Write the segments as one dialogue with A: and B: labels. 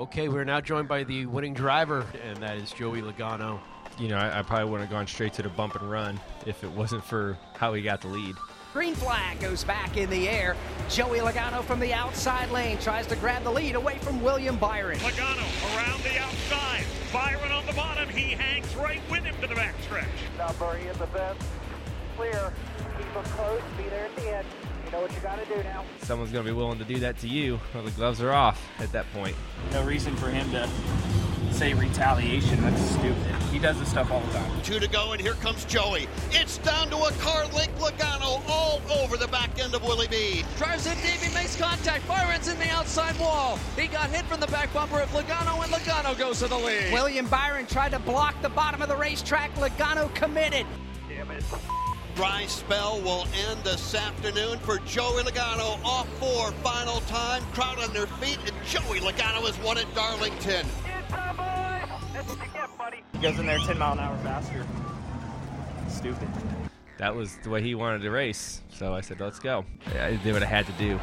A: Okay, we're now joined by the winning driver, and that is Joey Logano.
B: You know, I, I probably wouldn't have gone straight to the bump and run if it wasn't for how he got the lead.
C: Green flag goes back in the air. Joey Logano from the outside lane tries to grab the lead away from William Byron.
D: Logano around the outside. Byron on the bottom. He hangs right with him to the backstretch.
E: Now Murray in the best. Clear. Keep them close. Be there at the end. You know what you got to do now.
B: Someone's going to be willing to do that to you. Well, the gloves are off at that point.
F: No reason for him to say retaliation. That's stupid. He does this stuff all the time.
G: Two to go, and here comes Joey. It's down to a car link. Logano all over the back end of Willie B.
C: Drives in deep, he makes contact. Byron's in the outside wall. He got hit from the back bumper of Logano, and Logano goes to the lead. William Byron tried to block the bottom of the racetrack. Logano committed.
E: Damn.
G: Dry spell will end this afternoon for Joey Logano. Off four, final time. Crowd on their feet, and Joey Logano has won at Darlington.
E: Inside, boy. That's what you get, buddy.
F: He goes in there 10 mile an hour faster. Stupid.
B: That was the way he wanted to race. So I said, let's go. I did what I had to do.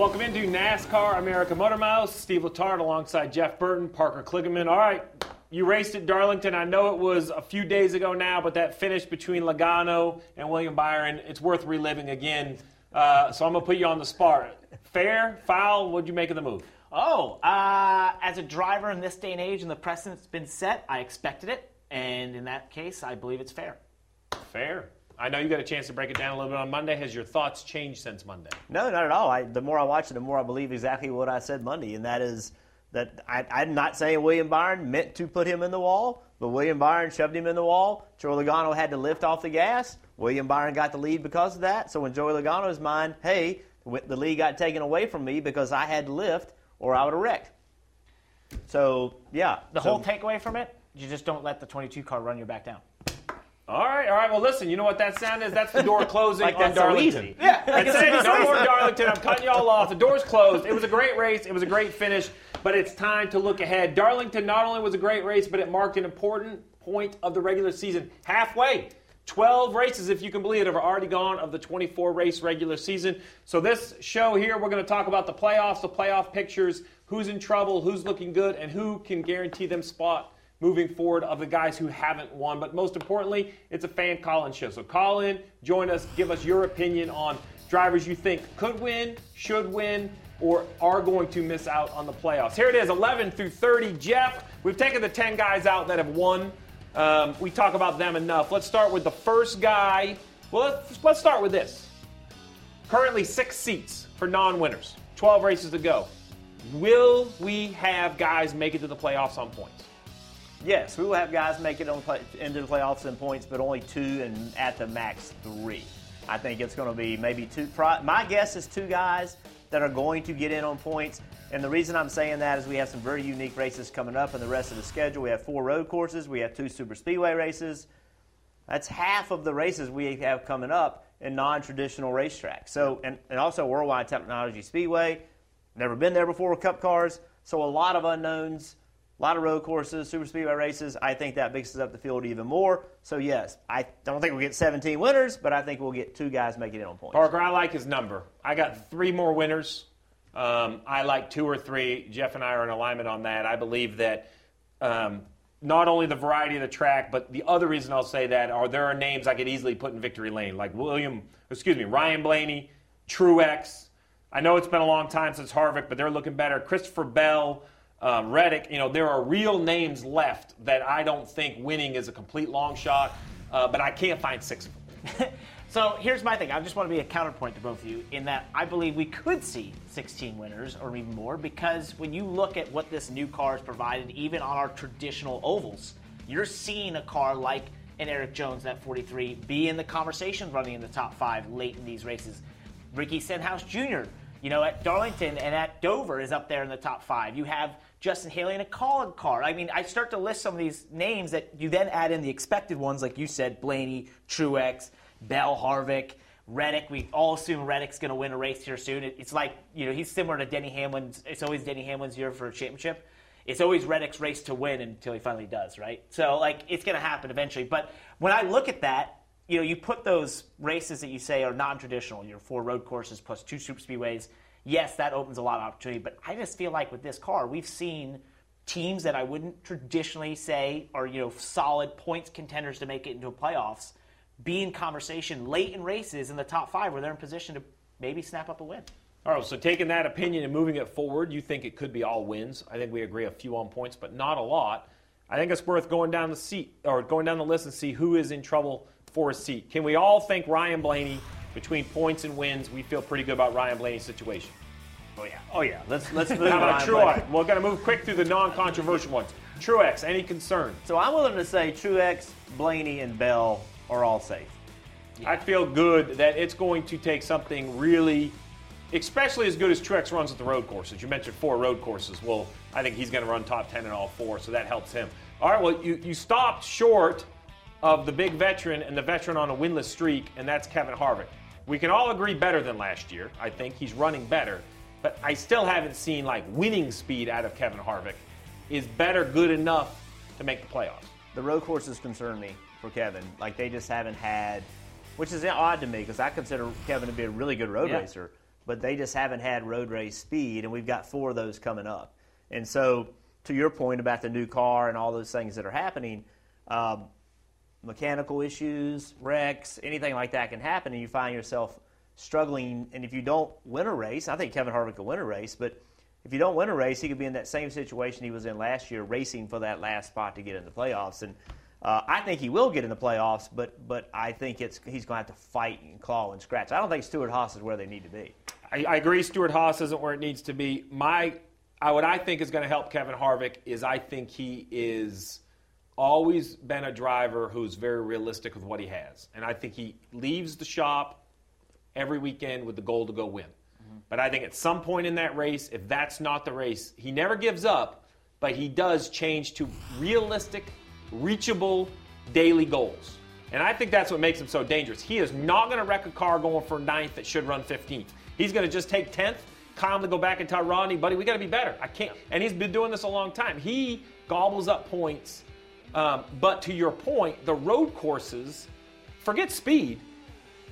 H: Welcome into NASCAR America Motor Miles. Steve Letarte alongside Jeff Burton, Parker Kligerman. All right, you raced at Darlington. I know it was a few days ago now, but that finish between Logano and William Byron, it's worth reliving again. Uh, so I'm going to put you on the spot. Fair, foul, what'd you make of the move?
I: Oh, uh, as a driver in this day and age and the precedent's been set, I expected it. And in that case, I believe it's fair.
H: Fair. I know you got a chance to break it down a little bit on Monday. Has your thoughts changed since Monday?
J: No, not at all. I, the more I watch it, the more I believe exactly what I said Monday, and that is that I, I'm not saying William Byron meant to put him in the wall, but William Byron shoved him in the wall. Joey Logano had to lift off the gas. William Byron got the lead because of that. So in Joey Logano's mind, hey, the lead got taken away from me because I had to lift, or I would have wrecked. So yeah,
I: The
J: so,
I: whole takeaway from it, you just don't let the 22 car run your back down.
H: All right, all right. Well, listen, you know what that sound is? That's the door closing
I: Like
H: on Darlington.
I: Yeah, like
H: That's
I: it's
H: it. No more. Darlington. I'm cutting you all off. The door's closed. It was a great race. It was a great finish, but it's time to look ahead. Darlington not only was a great race, but it marked an important point of the regular season. Halfway. 12 races, if you can believe it, have already gone of the 24 race regular season. So, this show here, we're going to talk about the playoffs, the playoff pictures, who's in trouble, who's looking good, and who can guarantee them spot moving forward of the guys who haven't won. But most importantly, it's a fan call in show. So call in, join us, give us your opinion on drivers you think could win, should win, or are going to miss out on the playoffs. Here it is 11 through 30. Jeff, we've taken the 10 guys out that have won. Um, we talk about them enough. Let's start with the first guy. Well, let's, let's start with this. Currently, six seats for non winners, 12 races to go. Will we have guys make it to the playoffs on points?
J: Yes, we will have guys make it on play, into the playoffs in points, but only two and at the max three. I think it's going to be maybe two. My guess is two guys that are going to get in on points. And the reason I'm saying that is we have some very unique races coming up in the rest of the schedule. We have four road courses, we have two super speedway races. That's half of the races we have coming up in non-traditional racetracks. So, and, and also Worldwide Technology Speedway. Never been there before with Cup cars, so a lot of unknowns, a lot of road courses, super speedway races. I think that mixes up the field even more. So yes, I don't think we'll get 17 winners, but I think we'll get two guys making it on points.
H: Parker, I like his number. I got three more winners. Um, I like two or three. Jeff and I are in alignment on that. I believe that um, not only the variety of the track, but the other reason I'll say that are there are names I could easily put in victory lane, like William, excuse me, Ryan Blaney, Truex. I know it's been a long time since Harvick, but they're looking better. Christopher Bell, um, Reddick. You know, there are real names left that I don't think winning is a complete long shot, uh, but I can't find six of them.
I: So here's my thing. I just want to be a counterpoint to both of you in that I believe we could see 16 winners or even more because when you look at what this new car has provided, even on our traditional ovals, you're seeing a car like an Erik Jones, that 43, be in the conversation running in the top five late in these races. Ricky Stenhouse Jr., you know, at Darlington and at Dover is up there in the top five. You have Justin Haley in a Kaulig car. I mean, I start to list some of these names that you then add in the expected ones, like you said, Blaney, Truex, Bell, Harvick, Reddick. We all assume Reddick's going to win a race here soon. It's like, you know, he's similar to Denny Hamlin. It's always Denny Hamlin's year for a championship. It's always Reddick's race to win until he finally does, right? So, like, it's going to happen eventually. But when I look at that, you know, you put those races that you say are non-traditional, your four road courses plus two super speedways. Yes, that opens a lot of opportunity. But I just feel like with this car, we've seen teams that I wouldn't traditionally say are, you know, solid points contenders to make it into playoffs be in conversation late in races in the top five where they're in position to maybe snap up a win.
H: All right, so taking that opinion and moving it forward, you think it could be all wins. I think we agree a few on points, but not a lot. I think it's worth going down the seat or going down the list and see who is in trouble for a seat. Can we all think Ryan Blaney between points and wins? We feel pretty good about Ryan Blaney's situation.
J: Oh yeah, oh yeah. Let's let's move.
H: How about Truex? We're going to move quick through the non-controversial ones. Truex, any concern?
J: So I'm willing to say Truex, Blaney, and Bell are all safe.
H: I feel good that it's going to take something really, especially as good as Truex runs at the road courses. You mentioned four road courses. Well, I think he's going to run top 10 in all four, so that helps him. All right, well, you, you stopped short of the big veteran and the veteran on a winless streak, and that's Kevin Harvick. We can all agree better than last year. I think he's running better, but I still haven't seen like winning speed out of Kevin Harvick. Is better good enough to make the playoffs?
J: The road courses concern me for Kevin. Like they just haven't had which is odd to me because I consider Kevin to be a really good road
I: Yeah.
J: racer, but they just haven't had road race speed, and we've got four of those coming up. And so, to your point about the new car and all those things that are happening, um, mechanical issues, wrecks, anything like that can happen, and you find yourself struggling. And if you don't win a race, I think Kevin Harvick could win a race, but if you don't win a race, he could be in that same situation he was in last year, racing for that last spot to get in the playoffs. And uh, I think he will get in the playoffs, but but I think it's he's going to have to fight and claw and scratch. I don't think Stewart Haas is where they need to be.
H: I, I agree. Stewart-Haas isn't where it needs to be. My, I, what I think is going to help Kevin Harvick is I think he is always been a driver who's very realistic with what he has, and I think he leaves the shop every weekend with the goal to go win. Mm-hmm. But I think at some point in that race, if that's not the race, he never gives up, but he does change to realistic, reachable daily goals. And I think that's what makes him so dangerous. He is not going to wreck a car going for ninth that should run 15th. He's going to just take 10th, calmly go back and tell Rodney, buddy, we got to be better. I can't. And he's been doing this a long time. He gobbles up points. Um, but to your point, the road courses, forget speed,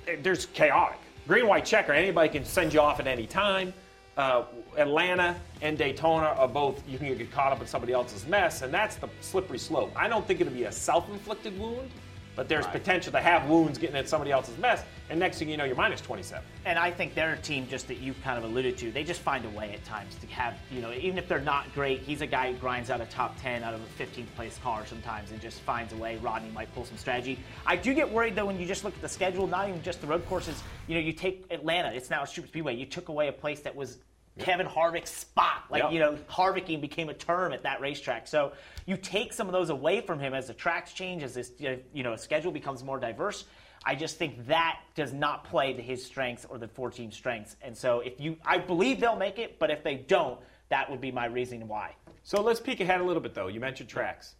H: eh, there's chaotic. Green, white checker, anybody can send you off at any time. Uh, Atlanta and Daytona are both, you can get caught up in somebody else's mess, and that's the slippery slope. I don't think it'll be a self inflicted wound, but there's potential to have wounds getting at somebody else's mess, and next thing you know, you're minus 27.
I: And I think they're a team just that you've kind of alluded to. They just find a way at times to have, you know, even if they're not great, he's a guy who grinds out a top 10 out of a 15th place car sometimes and just finds a way. Rodney might pull some strategy. I do get worried though when you just look at the schedule, not even just the road courses. You know, you take Atlanta, it's now a super speedway. You took away a place that was Kevin Harvick's spot. Like,
H: Yep.
I: you know, Harvicking became a term at that racetrack. So you take some of those away from him as the tracks change, as this, you know, schedule becomes more diverse. I just think that does not play to his strengths or the four team strengths. And so if you, I believe they'll make it, but if they don't, that would be my reasoning why.
H: So let's peek ahead a little bit, though. You mentioned tracks.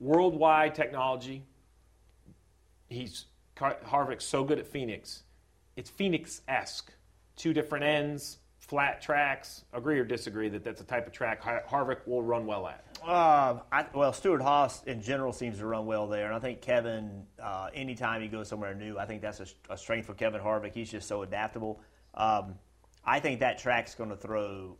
H: Worldwide technology. He's Harvick's so good at Phoenix. It's Phoenix esque. Two different ends, flat tracks. Agree or disagree that that's a type of track Harvick will run well at?
J: Uh, I, well, Stewart-Haas in general seems to run well there, and I think Kevin, uh, anytime he goes somewhere new, I think that's a, a strength for Kevin Harvick. He's just so adaptable. Um, I think that track's going to throw.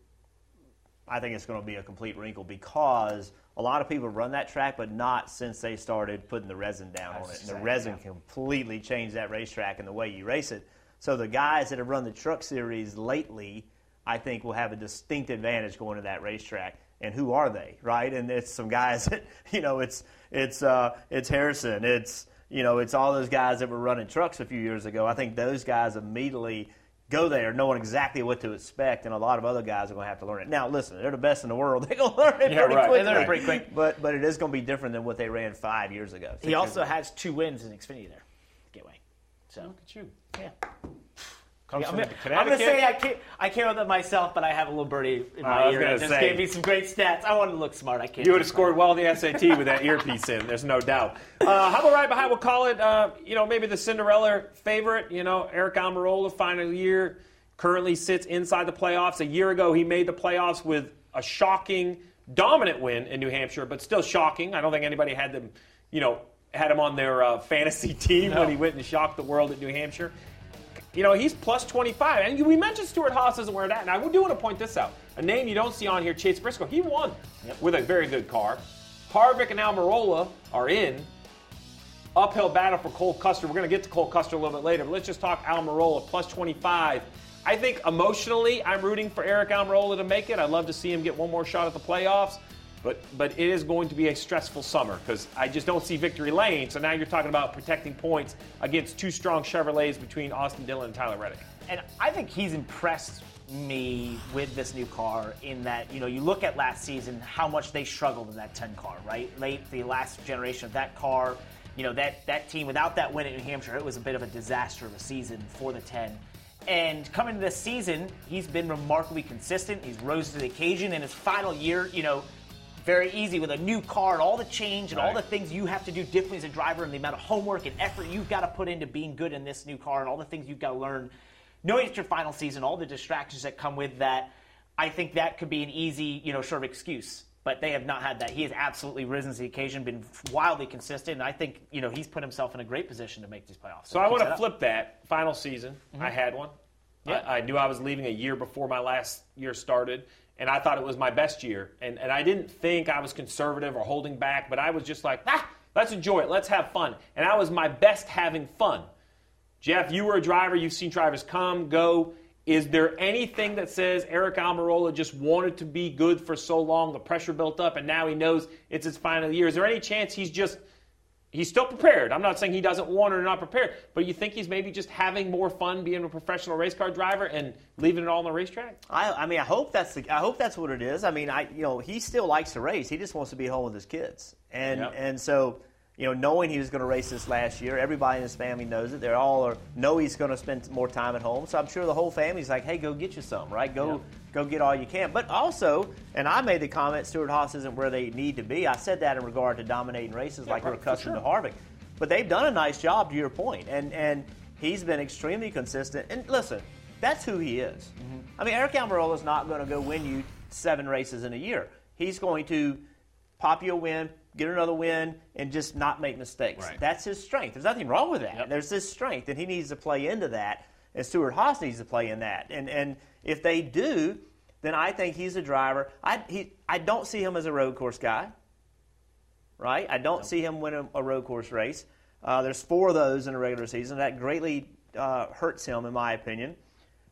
J: I think it's going to be a complete wrinkle because a lot of people run that track, but not since they started putting the resin down on it. And the resin completely changed that racetrack and the way you race it. So the guys that have run the truck series lately, I think, will have a distinct advantage going to that racetrack. And who are they, right? And it's some guys that you know, it's it's uh, it's Harrison, it's you know, it's all those guys that were running trucks a few years ago. I think those guys immediately go there knowing exactly what to expect, and a lot of other guys are going to have to learn it. Now, listen, they're the best in the world. They're going to learn it
H: Yeah,
J: pretty
H: right.
J: quickly.
I: They learn it pretty quick.
J: But but it is going to be different than what they ran five years ago.
I: He also has two wins in Xfinity there, Gateway. So
H: Look at you.
I: yeah.
H: Comes
I: I'm
H: from
I: gonna,
H: Connecticut.
I: I'm gonna say I can't. I came with it myself, but I have a little birdie in my
H: was
I: ear. that just
H: say.
I: gave me some great stats. I wanted to look smart. I can't.
H: You would have scored well on the SAT with that earpiece in. There's no doubt. Uh, how about right behind? We'll call it. Uh, you know, maybe the Cinderella favorite. You know, Aric Almirola, final year, currently sits inside the playoffs. A year ago, he made the playoffs with a shocking, dominant win in New Hampshire, but still shocking. I don't think anybody had them. You know, had him on their uh, fantasy team
I: No.
H: when he went and shocked the world at New Hampshire. You know, he's plus 25. And we mentioned Stewart-Haas isn't where that. And I do want to point this out. A name you don't see on here, Chase Briscoe. He won with a very good car. Harvick and Almirola are in. Uphill battle for Cole Custer. We're going to get to Cole Custer a little bit later, but let's just talk Almirola, plus 25. I think emotionally, I'm rooting for Aric Almirola to make it. I'd love to see him get one more shot at the playoffs. But, but it is going to be a stressful summer because I just don't see victory lane. So now you're talking about protecting points against two strong Chevrolets between Austin Dillon and Tyler Reddick.
I: And I think he's impressed me with this new car in that, you know, you look at last season, how much they struggled in that 10 car, right? Late, the last generation of that car, you know, that, that team, without that win at New Hampshire, it was a bit of a disaster of a season for the 10. And coming to this season, he's been remarkably consistent. He's rose to the occasion in his final year, you know, very easy with a new car and all the change and all the things you have to do differently as a driver and the amount of homework and effort you've got to put into being good in this new car and all the things you've got to learn. Knowing it's your final season, all the distractions that come with that, I think that could be an easy, you know, sort of excuse. But they have not had that. He has absolutely risen to the occasion, been wildly consistent, and I think you know he's put himself in a great position to make these playoffs.
H: So I want to
I: up.
H: flip that final season. I mm-hmm. had one.
I: Yeah.
H: I, I knew I was leaving a year before my last year started, and I thought it was my best year. And, and I didn't think I was conservative or holding back, but I was just like, ah, let's enjoy it. Let's have fun. And I was my best having fun. Jeff, you were a driver. You've seen drivers come, go. Is there anything that says Aric Almirola just wanted to be good for so long, the pressure built up, and now he knows it's his final year? Is there any chance he's just he's still prepared? I'm not saying he doesn't want or not prepared, but you think he's maybe just having more fun being a professional race car driver and leaving it all on the racetrack?
J: I, I mean, I hope that's the, I hope that's what it is. I mean, I you know he still likes to race. He just wants to be home with his kids, and
H: Yep.
J: and so you know knowing he was going to race this last year, everybody in his family knows it. They're all are, know he's going to spend more time at home. So I'm sure the whole family's like, hey, go get you some, right? Go
H: Yep.
J: go get all you can. But also, and I made the comment, Stewart-Haas isn't where they need to be. I said that in regard to dominating races like
H: right,
J: we're accustomed
H: sure.
J: to Harvick. But they've done a nice job, to your point, and and he's been extremely consistent. And listen, that's who he is.
H: Mm-hmm.
J: I mean, Aric Almirola is not going to go win you seven races in a year. He's going to pop you a win, get another win, and just not make mistakes.
H: Right.
J: That's his strength. There's nothing wrong with that.
H: Yep.
J: There's his strength, and he needs to play into that. And Stewart-Haas needs to play in that. And and if they do, then I think he's a driver. I he I don't see him as a road course guy. Right? I don't see him win a, a road course race. Uh, there's four of those in a regular season. That greatly uh, hurts him, in my opinion.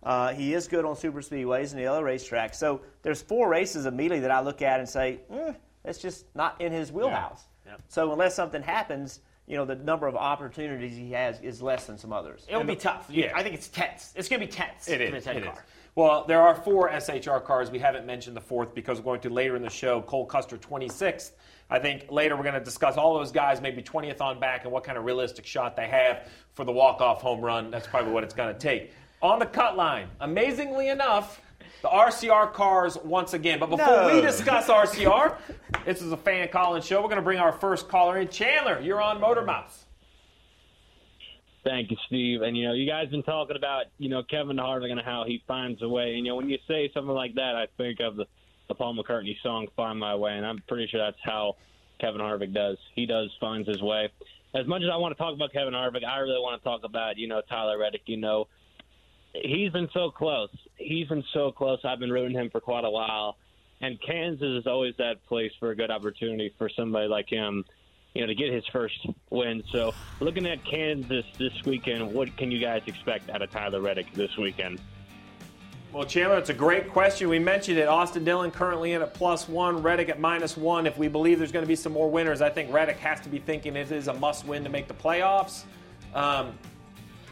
J: Uh, he is good on super speedways and the other racetracks. So there's four races immediately that I look at and say, eh, that's just not in his wheelhouse.
I: Yep.
J: So unless something happens, you know, the number of opportunities he has is less than some others.
I: It'll be tough.
H: Yeah.
I: I think it's tense. It's going to be tense.
H: It
I: the
H: is.
I: 10
H: It
I: car.
H: is. Well, there are four SHR cars. We haven't mentioned the fourth because we're going to later in the show. Cole Custer, 26th. I think later we're going to discuss all those guys, maybe 20th on back, and what kind of realistic shot they have for the walk-off home run. That's probably what it's going to take. On the cut line, amazingly enough, the RCR cars once again. But before
J: No.
H: we discuss RCR, this is a fan calling show. We're going to bring our first caller in. Chandler, you're on Motor Mouths.
K: Thank you, Steve. And you know, you guys been talking about you know Kevin Harvick and how he finds a way. And, you know, when you say something like that, I think of the, the Paul McCartney song "Find My Way," and I'm pretty sure that's how Kevin Harvick does. He does finds his way. As much as I want to talk about Kevin Harvick, I really want to talk about you know Tyler Reddick. You know, he's been so close. He's been so close. I've been rooting him for quite a while. And Kansas is always that place for a good opportunity for somebody like him, you know, to get his first win. So, looking at Kansas this weekend, what can you guys expect out of Tyler Reddick this weekend?
H: Well, Chandler, it's a great question. We mentioned it. Austin Dillon currently in at plus one, Reddick at minus one. If we believe there's going to be some more winners, I think Reddick has to be thinking it is a must win to make the playoffs. Um,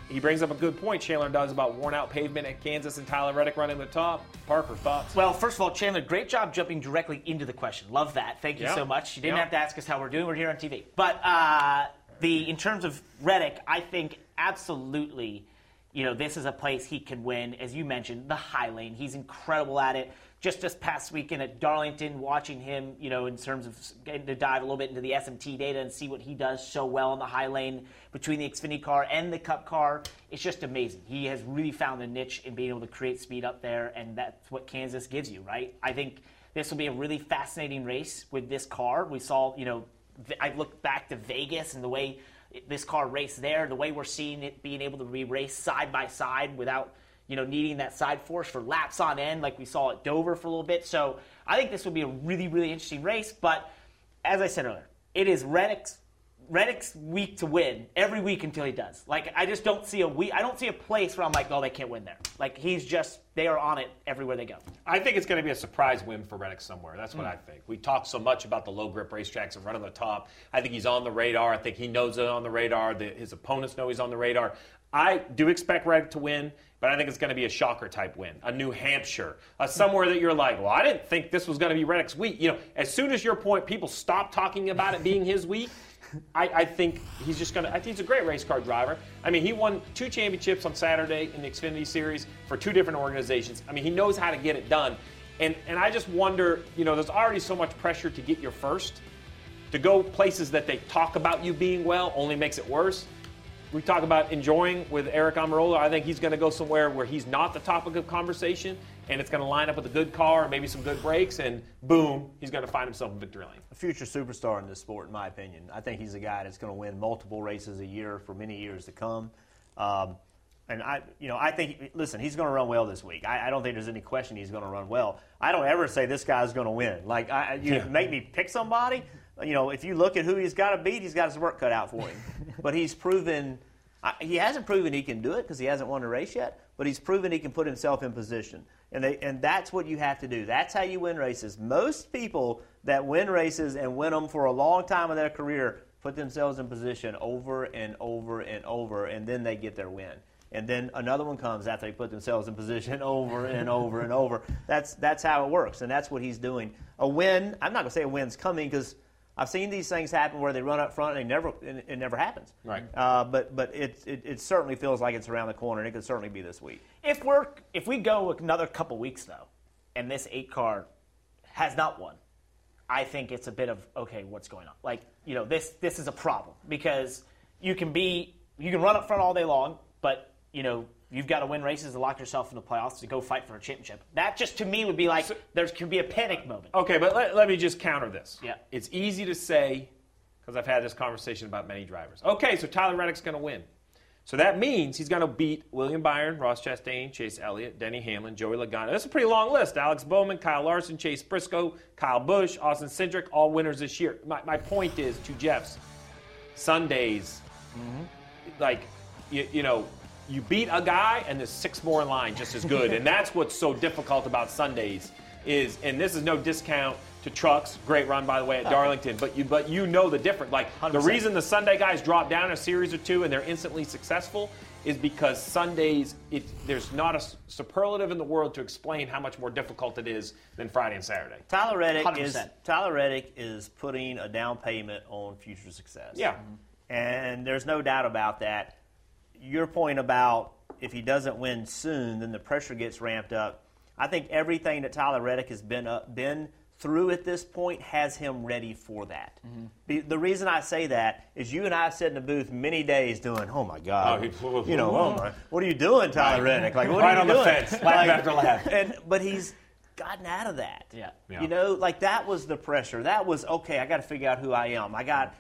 H: he brings up a good point, Chandler does, about worn out pavement at Kansas and Tyler Reddick running the top. Parker, thoughts?
I: Well, first of all, Chandler, great job jumping directly into the question. Love that. Thank you
H: Yeah.
I: so much. You didn't
H: Yeah.
I: have to ask us how we're doing. We're here on TV. But uh, the in terms of Reddick, I think absolutely, you know, this is a place he can win. As you mentioned, the high lane. He's incredible at it. Just this past weekend at Darlington, watching him, you know, in terms of getting to dive a little bit into the SMT data and see what he does so well in the high lane between the Xfinity car and the Cup car, it's just amazing. He has really found a niche in being able to create speed up there, and that's what Kansas gives you, right? I think this will be a really fascinating race with this car. We saw, you know, I look back to Vegas and the way this car race there, the way we're seeing it being able to be raced side by side without, you know, needing that side force for laps on end, like we saw at Dover for a little bit. So I think this will be a really, really interesting race. But as I said earlier, it is Reddick's Reddick's week to win every week until he does. Like I just don't see a week. I don't see a place where I'm like, oh, they can't win there. Like he's just they are on it everywhere they go.
H: I think it's going to be a surprise win for Reddick somewhere. That's what
I: Mm.
H: I think. We talk so much about the low grip racetracks and running on the top. I think he's on the radar. I think he knows it on the radar. The, his opponents know he's on the radar. I do expect Reddick to win, but I think it's going to be a shocker type win, a New Hampshire, uh, somewhere that you're like, well, I didn't think this was going to be Reddick's week. You know, as soon as your point, people stop talking about it being his week. I, I think he's just going to. I think he's a great race car driver. I mean, he won two championships on Saturday in the Xfinity Series for two different organizations. I mean, he knows how to get it done. And and I just wonder, you know, there's already so much pressure to get your first. To go places that they talk about you being well only makes it worse. We talk about enjoying with Aric Almirola. I think he's going to go somewhere where he's not the topic of conversation, and it's going to line up with a good car and maybe some good brakes, and boom, he's going to find himself in victory lane.
J: a future superstar in this sport, in my opinion. I think he's a guy that's going to win multiple races a year for many years to come. Um, and I, you know, I think. Listen, he's going to run well this week. I, I don't think there's any question he's going to run well. I don't ever say this guy's going to win. Like, I, you
H: Yeah.
J: make me pick somebody. You know, if you look at who he's got to beat, he's got his work cut out for him. but he's proven. I, he hasn't proven he can do it because he hasn't won a race yet. But he's proven he can put himself in position, and they, and that's what you have to do. That's how you win races. Most people that win races and win them for a long time in their career put themselves in position over and over and over, and then they get their win. And then another one comes after they put themselves in position over and over and over. That's that's how it works, and that's what he's doing. A win. I'm not gonna say a win's coming because I've seen these things happen where they run up front and they never it, it never happens.
H: Right.
J: Uh, but but it, it it certainly feels like it's around the corner, and it could certainly be this week.
I: If we're if we go another couple weeks though, and this eight car has not won, I think it's a bit of okay, what's going on? Like you know this this is a problem because you can be you can run up front all day long, but you know you've got to win races to lock yourself in the playoffs to go fight for a championship. That just to me would be like there could be a panic moment.
H: Okay, but let, let me just counter this.
I: Yeah.
H: It's easy to say, because I've had this conversation about many drivers. Okay, so Tyler Reddick's going to win. So that means he's going to beat William Byron, Ross Chastain, Chase Elliott, Denny Hamlin, Joey Logano. That's a pretty long list. Alex Bowman, Kyle Larson, Chase Briscoe, Kyle Busch, Austin Cindric, all winners this year. My, my point is to Jeff's Sundays, mm-hmm. like, you, you know, you beat a guy and there's six more in line just as good. and that's what's so difficult about Sundays is, and this is no discount to trucks. Great run, by the way, at oh. Darlington. But you, but you know the difference. Like the
I: 100%.
H: reason the Sunday guys drop down a series or two and they're instantly successful is because Sundays, it, there's not a superlative in the world to explain how much more difficult it is than Friday and Saturday.
J: Tyler Reddick is
I: 100%.
J: Tyler Reddick is putting a down payment on future success.
H: Yeah.
J: and there's no doubt about that. Your point about if he doesn't win soon, then the pressure gets ramped up. I think everything that Tyler Reddick has been up, been through at this point has him ready for that. Mm-hmm. Be- The reason I say that is you and I sit in the booth many days doing, oh my God,
H: Oh, he-
J: you know, oh my, um, what are you doing, Tyler Reddick? Like, what
H: Right
J: are you
H: on the
J: doing?
H: fence, lap after lap.
J: And but he's gotten out of that.
I: Yeah.
H: Yeah.
J: You know, like that was the pressure. That was okay. I got to figure out who I am. I got.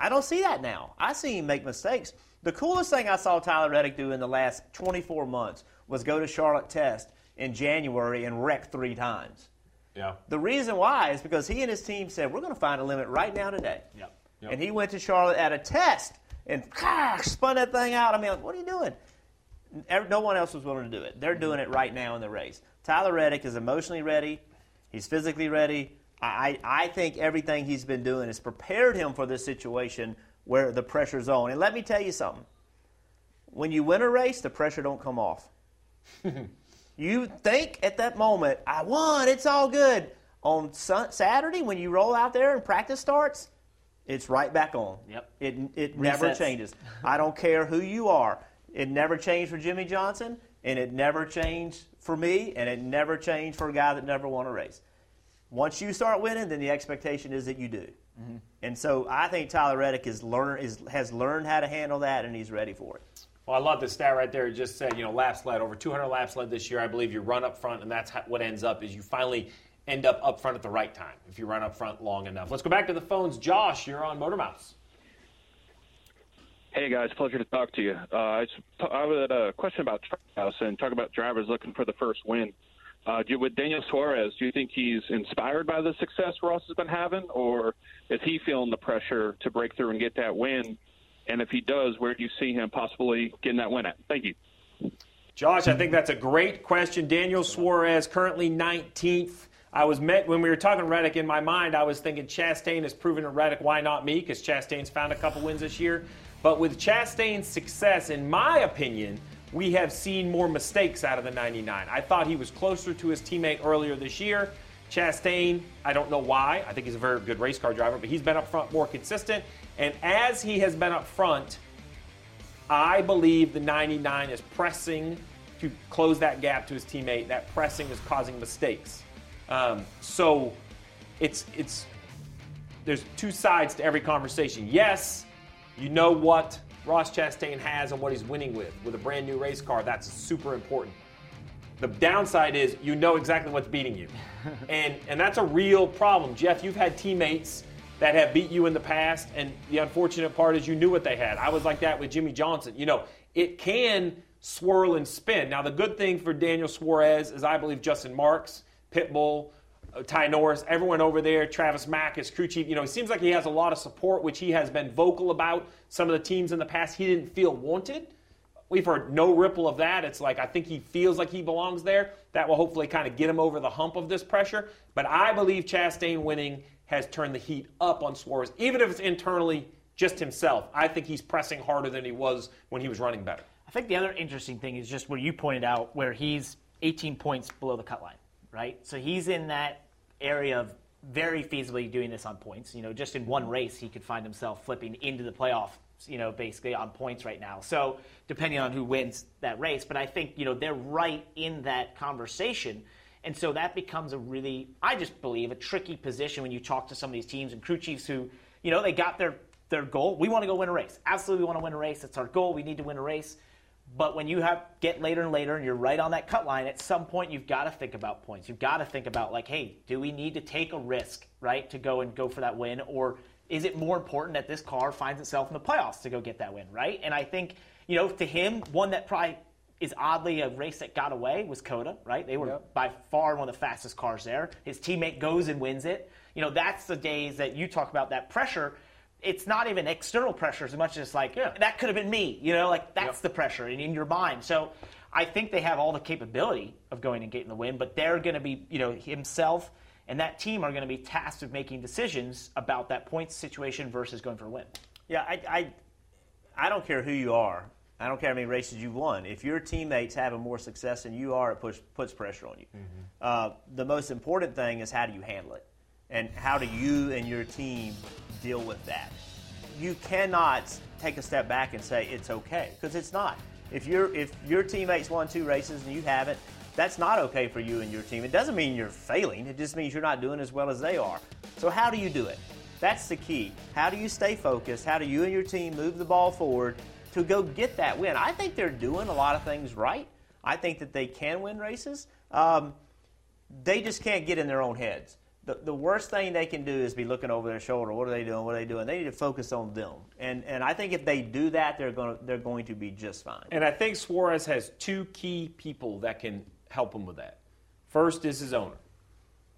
J: I don't see that now. I see him make mistakes. The coolest thing I saw Tyler Reddick do in the last 24 months was go to Charlotte Test in January and wreck three times.
H: Yeah.
J: The reason why is because he and his team said, we're going to find a limit right now today.
H: Yep. Yep.
J: And he went to Charlotte at a test and ah, spun that thing out. I mean, what are you doing? No one else was willing to do it. They're doing it right now in the race. Tyler Reddick is emotionally ready. He's physically ready. I, I think everything he's been doing has prepared him for this situation where the pressure's on. And let me tell you something. When you win a race, the pressure don't come off. you think at that moment, I won, it's all good. On Saturday, when you roll out there and practice starts, it's right back on.
I: Yep.
J: It, it never changes. I don't care who you are. It never changed for Jimmie Johnson, and it never changed for me, and it never changed for a guy that never won a race. Once you start winning, then the expectation is that you do. Mm-hmm. And so I think Tyler Reddick is learn, is, has learned how to handle that, and he's ready for it.
H: Well, I love the stat right there. It just said, you know, laps led, over 200 laps led this year. I believe you run up front, and that's what ends up is you finally end up up front at the right time if you run up front long enough. Let's go back to the phones. Josh, you're on Motor Mouths.
L: Hey guys, pleasure to talk to you. Uh, I, I had a question about Trackhouse and talk about drivers looking for the first win. Uh, do, with Daniel Suarez, do you think he's inspired by the success Ross has been having, or is he feeling the pressure to break through and get that win? And if he does, where do you see him possibly getting that win at? Thank you.
H: Josh, I think that's a great question. Daniel Suarez, currently 19th. I was met when we were talking Reddick in my mind. I was thinking Chastain has proven to Reddick, why not me? Because Chastain's found a couple wins this year. But with Chastain's success, in my opinion, we have seen more mistakes out of the 99. I thought he was closer to his teammate earlier this year. Chastain, I don't know why. I think he's a very good race car driver, but he's been up front more consistent. And as he has been up front, I believe the 99 is pressing to close that gap to his teammate. That pressing is causing mistakes. Um, so it's it's there's two sides to every conversation. Yes, you know what Ross Chastain has and what he's winning with. With a brand new race car, that's super important. The downside is you know exactly what's beating you. and and that's a real problem. Jeff, you've had teammates that have beat you in the past, and the unfortunate part is you knew what they had. I was like that with Jimmie Johnson. You know, it can swirl and spin. Now the good thing for Daniel Suarez is I believe Justin Marks, Pitbull, Uh, Ty Norris, everyone over there, Travis Mack, his crew chief. You know, it seems like he has a lot of support, which he has been vocal about. Some of the teams in the past he didn't feel wanted. We've heard no ripple of that. It's like I think he feels like he belongs there. That will hopefully kind of get him over the hump of this pressure. But I believe Chastain winning has turned the heat up on Suarez, even if it's internally just himself. I think he's pressing harder than he was when he was running better.
I: I think the other interesting thing is just what you pointed out, where he's 18 points below the cut line right? So he's in that area of very feasibly doing this on points. You know, just in one race, he could find himself flipping into the playoff, you know, basically on points right now. So depending on who wins that race, but I think, you know, they're right in that conversation. And so that becomes a really, I just believe, a tricky position when you talk to some of these teams and crew chiefs who, you know, they got their, their goal. We want to go win a race. Absolutely, we want to win a race. That's our goal. We need to win a race. But when you have get later and later and you're right on that cut line, at some point you've got to think about points. You've got to think about like, hey, do we need to take a risk, right, to go and go for that win, or is it more important that this car finds itself in the playoffs to go get that win, right? And I think you know, to him, one that probably is oddly a race that got away was COTA, right? They were yep. by far one of the fastest cars there. His teammate goes and wins it. You know, that's the days that you talk about that pressure it's not even external pressure as much as like yeah. that could have been me you know like that's yep. the pressure in, in your mind so i think they have all the capability of going and getting the win but they're going to be you know himself and that team are going to be tasked with making decisions about that points situation versus going for a win
J: yeah i i, I don't care who you are I don't care how many races you've won. If your teammates having more success than you are, it push, puts pressure on you. Mm-hmm. Uh, the most important thing is how do you handle it? And how do you and your team deal with that. You cannot take a step back and say it's okay because it's not. If your if your teammates won two races and you haven't, that's not okay for you and your team. It doesn't mean you're failing. It just means you're not doing as well as they are. So how do you do it? That's the key. How do you stay focused? How do you and your team move the ball forward to go get that win? I think they're doing a lot of things right. I think that they can win races. Um, they just can't get in their own heads the, the worst thing they can do is be looking over their shoulder. What are they doing? What are they doing? They need to focus on them. And and I think if they do that, they're going to they're going to be just fine.
H: And I think Suarez has two key people that can help him with that. First is his owner.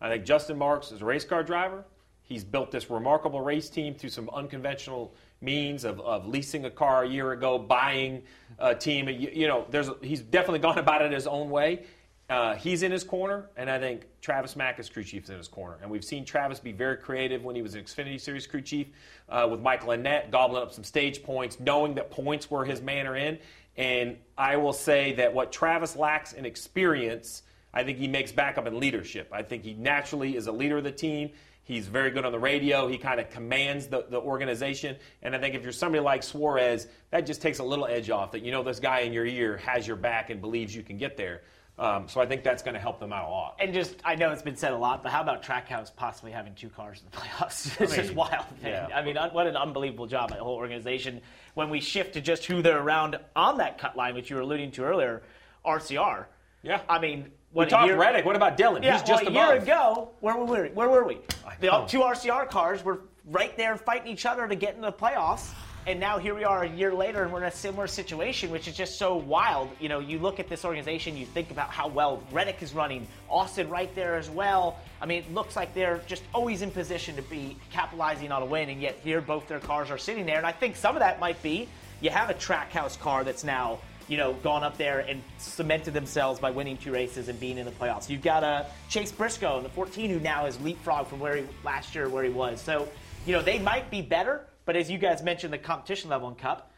H: I think Justin Marks is a race car driver. He's built this remarkable race team through some unconventional means of, of leasing a car a year ago, buying a team. You, you know, there's he's definitely gone about it his own way. Uh, he's in his corner, and I think Travis Mack as crew chief is in his corner. And we've seen Travis be very creative when he was an Xfinity Series crew chief uh, with Michael Annett, gobbling up some stage points, knowing that points were his manner in. And I will say that what Travis lacks in experience, I think he makes back up in leadership. I think he naturally is a leader of the team. He's very good on the radio. He kind of commands the, the organization. And I think if you're somebody like Suarez, that just takes a little edge off that you know this guy in your ear has your back and believes you can get there. Um, so I think that's going to help them out a lot.
I: And just, I know it's been said a lot, but how about Trackhouse possibly having two cars in the playoffs? it's
H: I mean,
I: just wild.
H: yeah.
I: I mean, what an unbelievable job by the whole organization. When we shift to just who they're around on that cut line, which you were alluding to earlier, RCR.
H: Yeah.
I: I mean,
H: We
I: what a
H: talked
I: year-
H: Reddick. What about Dillon?
I: Yeah,
H: He's just
I: well, a year ago, where were we? Where were we? The two RCR cars were right there fighting each other to get into the playoffs, and now here we are a year later, and we're in a similar situation, which is just so wild. You know, you look at this organization, you think about how well Reddick is running, Austin right there as well. I mean, it looks like they're just always in position to be capitalizing on a win, and yet here both their cars are sitting there, and I think some of that might be you have a Trackhouse car that's now you know, gone up there and cemented themselves by winning two races and being in the playoffs. You've got uh, Chase Briscoe in the 14 who now has leapfrogged from where he last year where he was. So, you know, they might be better, but as you guys mentioned, the competition level in Cup,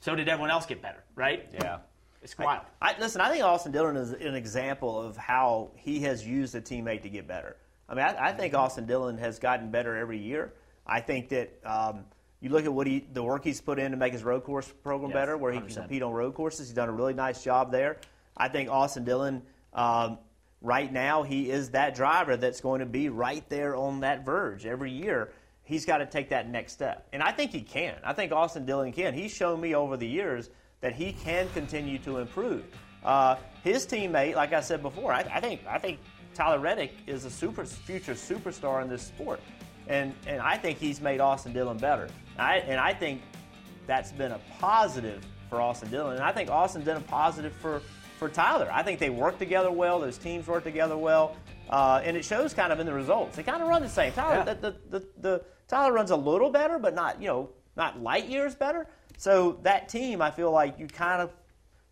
I: so did everyone else get better, right?
J: Yeah.
I: It's wild.
J: I, listen, I think Austin Dillon is an example of how he has used a teammate to get better. I mean, I, I think Austin Dillon has gotten better every year. I think that um, you look at what he, the work he's put in to make his road course program
I: Yes,
J: better, where he can
I: 100%.
J: compete on road courses. He's done a really nice job there. I think Austin Dillon, um, right now, he is that driver that's going to be right there on that verge every year. He's got to take that next step, and I think he can. I think Austin Dillon can. He's shown me over the years that he can continue to improve. Uh, his teammate, like I said before, I, I think I think Tyler Reddick is a super future superstar in this sport, and and I think he's made Austin Dillon better. I, and I think that's been a positive for Austin Dillon, and I think Austin been a positive for for Tyler. I think they work together well. Those teams work together well, uh, and it shows kind of in the results. They kind of run the same. Tyler,
I: Yeah.
J: the, the, the, the Tyler runs a little better, but not you know not light years better. So that team, I feel like you kind of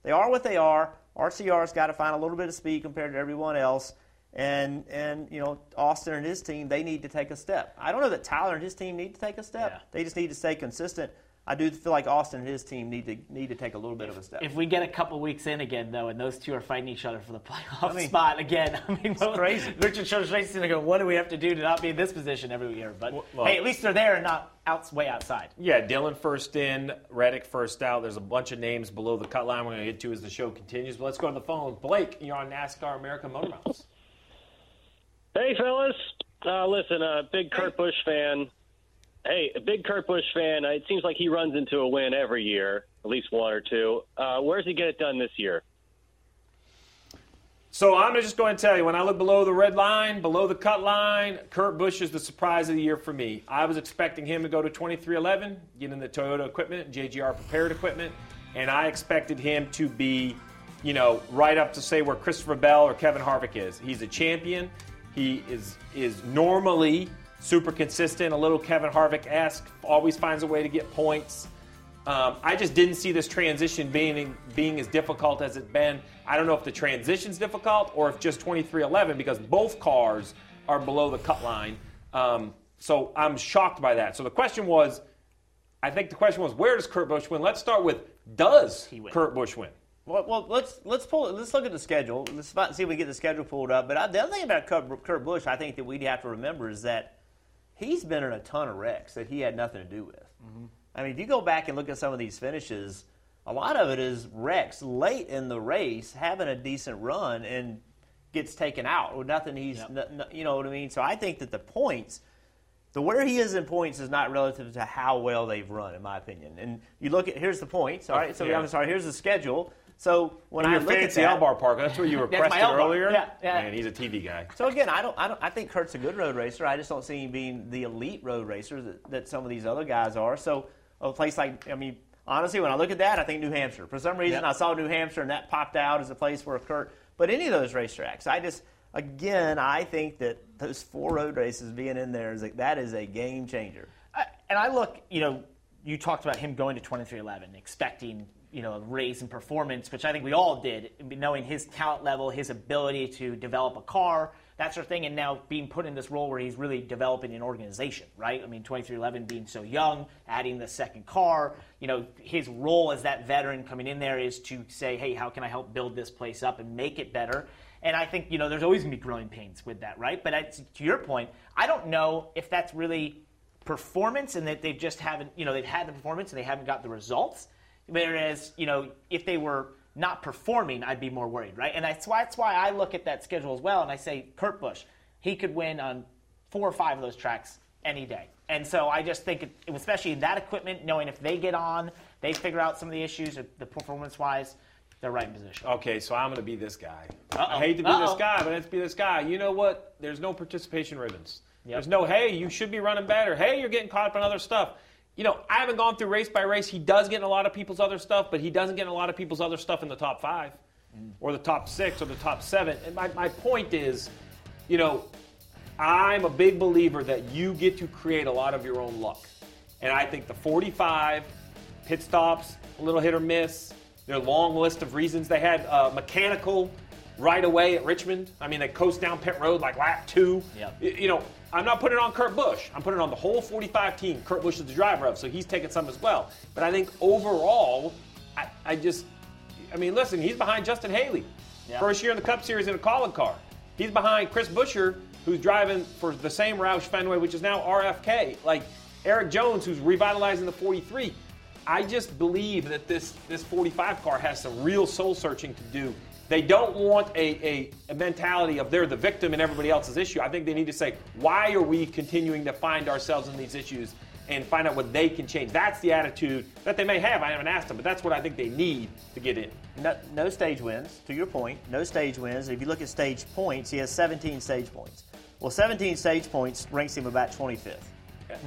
J: they are what they are. RCR's got to find a little bit of speed compared to everyone else. And and you know Austin and his team they need to take a step. I don't know that Tyler and his team need to take a step. They just need to stay consistent. I do feel like Austin and his team need to need to take a little bit of a step.
I: If we get a couple weeks in again, though, and those two are fighting each other for the playoff
J: I mean,
I: spot again, I mean, it's
J: crazy.
I: Richard Childress Racing to go, what do we have to do to not be in this position every year? But
H: well-
I: hey, at least they're there and not out, way outside.
H: Yeah, Dillon first in, Reddick first out. There's a bunch of names below the cut line we're going to get to as the show continues. But let's go to the phone. Blake, you're on NASCAR American Motor Mouths.
K: Hey, fellas. Uh, listen, a big Kurt Busch fan. Hey, a big Kurt Busch fan. It seems like he runs into a win every year, at least one or two. Uh, where's he get it done this year?
H: So I'm just going to tell you, when I look below the red line, below the cut line, Kurt Busch is the surprise of the year for me. I was expecting him to go to 23XI, get in the Toyota equipment, JGR prepared equipment, and I expected him to be, you know, right up to say where Christopher Bell or Kevin Harvick is. He's a champion. He is is normally super consistent, a little Kevin Harvick-esque, always finds a way to get points. Um, I just didn't see this transition being being as difficult as it's been. I don't know if the transition's difficult or if just 23XI because both cars are below the cut line. Um, so I'm shocked by that. So the question was, I think the question was, where does Kurt Busch win? Let's start with, does he win? Kurt Busch win?
J: Well, well, let's let's pull. Let's look at the schedule. Let's see if we get the schedule pulled up. But I, the other thing about Kurt, Kurt Busch, I think that we'd have to remember is that he's been in a ton of wrecks that he had nothing to do with. Mm-hmm. I mean, if you go back and look at some of these finishes, a lot of it is wrecks late in the race, having a decent run and gets taken out with nothing. He's, n- n- you know what I mean. So I think that the points. The where he is in points is not relative to how well they've run, in my opinion. And you look at here's the points. All right, so
H: Yeah.
J: I'm sorry. Here's the schedule. So when
H: In
J: I
H: your
J: look at
H: fancy
J: that,
H: L bar park, that's where you were
J: That's
H: pressed earlier.
J: Yeah, yeah.
H: Man, he's a TV guy.
J: So again, I don't, I don't, I think Kurt's a good road racer. I just don't see him being the elite road racer that, that some of these other guys are. So a place like, I mean, honestly, when I look at that, I think New Hampshire. For some reason,
I: Yep.
J: I saw New Hampshire and that popped out as a place where Kurt. But any of those racetracks, I just, again, I think that those four road races being in there is a, that is a game changer.
I: I- and I look, you know, you talked about him going to 23XI, expecting, you know, raise in performance, which I think we all did, knowing his talent level, his ability to develop a car, that sort of thing, and now being put in this role where he's really developing an organization, right? I mean, 23XI being so young, adding the second car, you know, his role as that veteran coming in there is to say, hey, how can I help build this place up and make it better? And I think, you know, there's always going to be growing pains with that, right? But to your point, I don't know if that's really performance and that they just haven't, you know, they've had the performance and they haven't got the results. Whereas, you know, if they were not performing, I'd be more worried, right? And that's why, that's why I look at that schedule as well and I say, Kurt Busch, he could win on four or five of those tracks any day. And so I just think, it, especially in that equipment, knowing if they get on, they figure out some of the issues, the performance wise, they're right in position.
H: Okay, so I'm going to be this guy.
I: Uh-oh.
H: I hate to be
I: Uh-oh.
H: this guy, but let's be this guy. You know what? There's no participation ribbons.
I: Yep.
H: There's no, hey, you should be running better. Hey, you're getting caught up in other stuff. You know, I haven't gone through race by race. He does get in a lot of people's other stuff, but he doesn't get in a lot of people's other stuff in the top five or the top six or the top seven. And my, my point is, you know, I'm a big believer that you get to create a lot of your own luck. And I think the 45 pit stops, a little hit or miss, their long list of reasons. They had uh, mechanical right away at Richmond. I mean, they coast down pit road like lap two.
I: Yep.
H: You know, I'm not putting it on Kurt Busch. I'm putting it on the whole 45 team. Kurt Busch is the driver of, so he's taking some as well. But I think overall, I, I just, I mean, listen, he's behind Justin Haley.
I: Yeah.
H: First year in the Cup Series in a Kaulig car. He's behind Chris Buescher, who's driving for the same Roush Fenway, which is now RFK. Like Erik Jones, who's revitalizing the 43. I just believe that this this 45 car has some real soul searching to do. They don't want a, a, a mentality of they're the victim and everybody else's issue. I think they need to say, why are we continuing to find ourselves in these issues and find out what they can change? That's the attitude that they may have. I haven't asked them, but that's what I think they need to get in.
J: No, no stage wins, to your point. No stage wins. If you look at stage points, he has 17 stage points. Well, 17 stage points ranks him about 25th.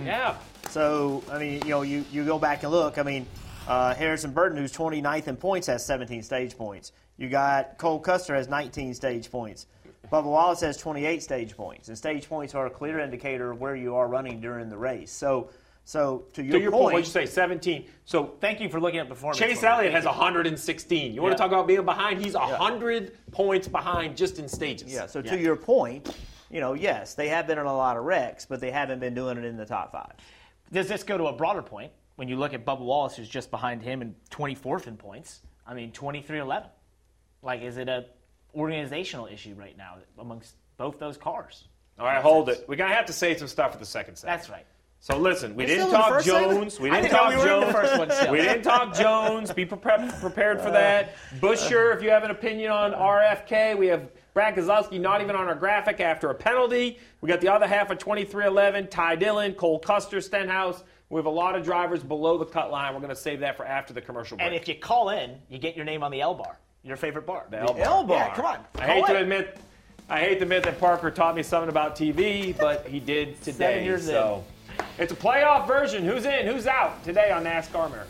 H: Yeah.
J: So, I mean, you know, you, you go back and look. I mean, uh, Harrison Burton, who's 29th in points, has 17 stage points. You got Cole Custer has 19 stage points. Bubba Wallace has 28 stage points. And stage points are a clear indicator of where you are running during the race. So, so to your,
H: To your point,
J: point,
H: what'd you say? 17. So
I: Thank you for looking at performance.
H: Chase
I: for.
H: Elliott has 116. You want
J: Yeah.
H: to talk about being behind? He's 100 points behind just in stages.
J: Yeah, so to your point, you know, yes, they have been in a lot of wrecks, but they haven't been doing it in the top five.
I: Does this go to a broader point? When you look at Bubba Wallace, who's just behind him and 24th in points, I mean, 23XI. Like, is it a organizational issue right now amongst both those cars?
H: All right, hold it. We're going to have to say some stuff for the second segment.
I: That's right.
H: So listen, we
I: We're
H: didn't
I: still in the
H: talk
I: first segment?
H: Jones. We didn't
I: didn't
H: talk
I: we
H: Jones.
I: first one still.
H: We didn't talk Jones. Be prepared, prepared for that. Buescher, if you have an opinion on RFK, we have Brad Keselowski not even on our graphic after a penalty. We got the other half of 23XI, Ty Dillon, Cole Custer, Stenhouse. We have a lot of drivers below the cut line. We're going to save that for after the commercial break.
I: And if you call in, you get your name on the L bar, your favorite bar.
H: The L bar.
I: Yeah, come on.
H: I
I: call
H: hate to admit, I hate to admit that Parker taught me something about TV, but he did today.
I: Seven years
H: so it's a playoff version. Who's in? Who's out today on NASCAR America?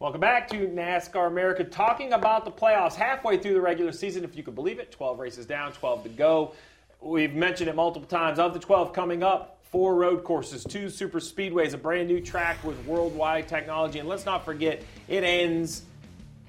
H: Welcome back to NASCAR America, talking about the playoffs halfway through the regular season, if you can believe it. 12 races down, 12 to go. We've mentioned it multiple times. Of the 12 coming up, four road courses, two super speedways, a brand new track with worldwide technology. And let's not forget, it ends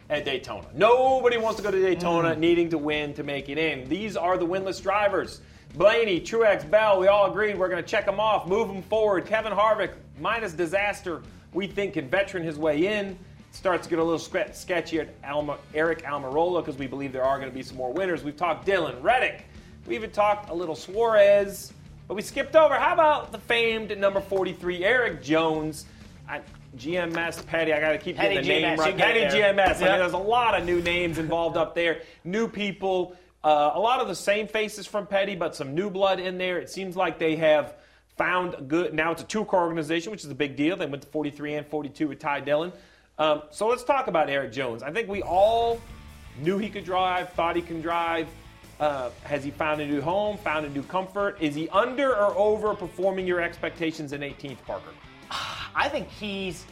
H: at Daytona. Nobody wants to go to Daytona mm. needing to win to make it in. These are the winless drivers. Blaney, Truex, Bell, we all agreed we're going to check them off, move them forward. Kevin Harvick, minus disaster we think can veteran his way in. Starts to get a little ske- sketchy at Alma, Aric Almirola because we believe there are going to be some more winners. We've talked Dillon Reddick. We even talked a little Suarez. But we skipped over. How about the famed number 43, Erik Jones? I, GMS Petty, I got to keep
I: Petty
H: getting the name
I: GMS,
H: right.
I: you
H: Petty. GMS. I mean, there's a lot of new names involved up there, new people. Uh, a lot of the same faces from Petty, but some new blood in there. It seems like they have found a good. Now it's a two-car organization, which is a big deal. They went to 43 and 42 with Ty Dillon. Um, so let's talk about Erik Jones. I think we all knew he could drive, thought he can drive. Uh, has he found a new home, found a new comfort? Is he under or over performing your expectations in 18th, Parker?
I: I think he's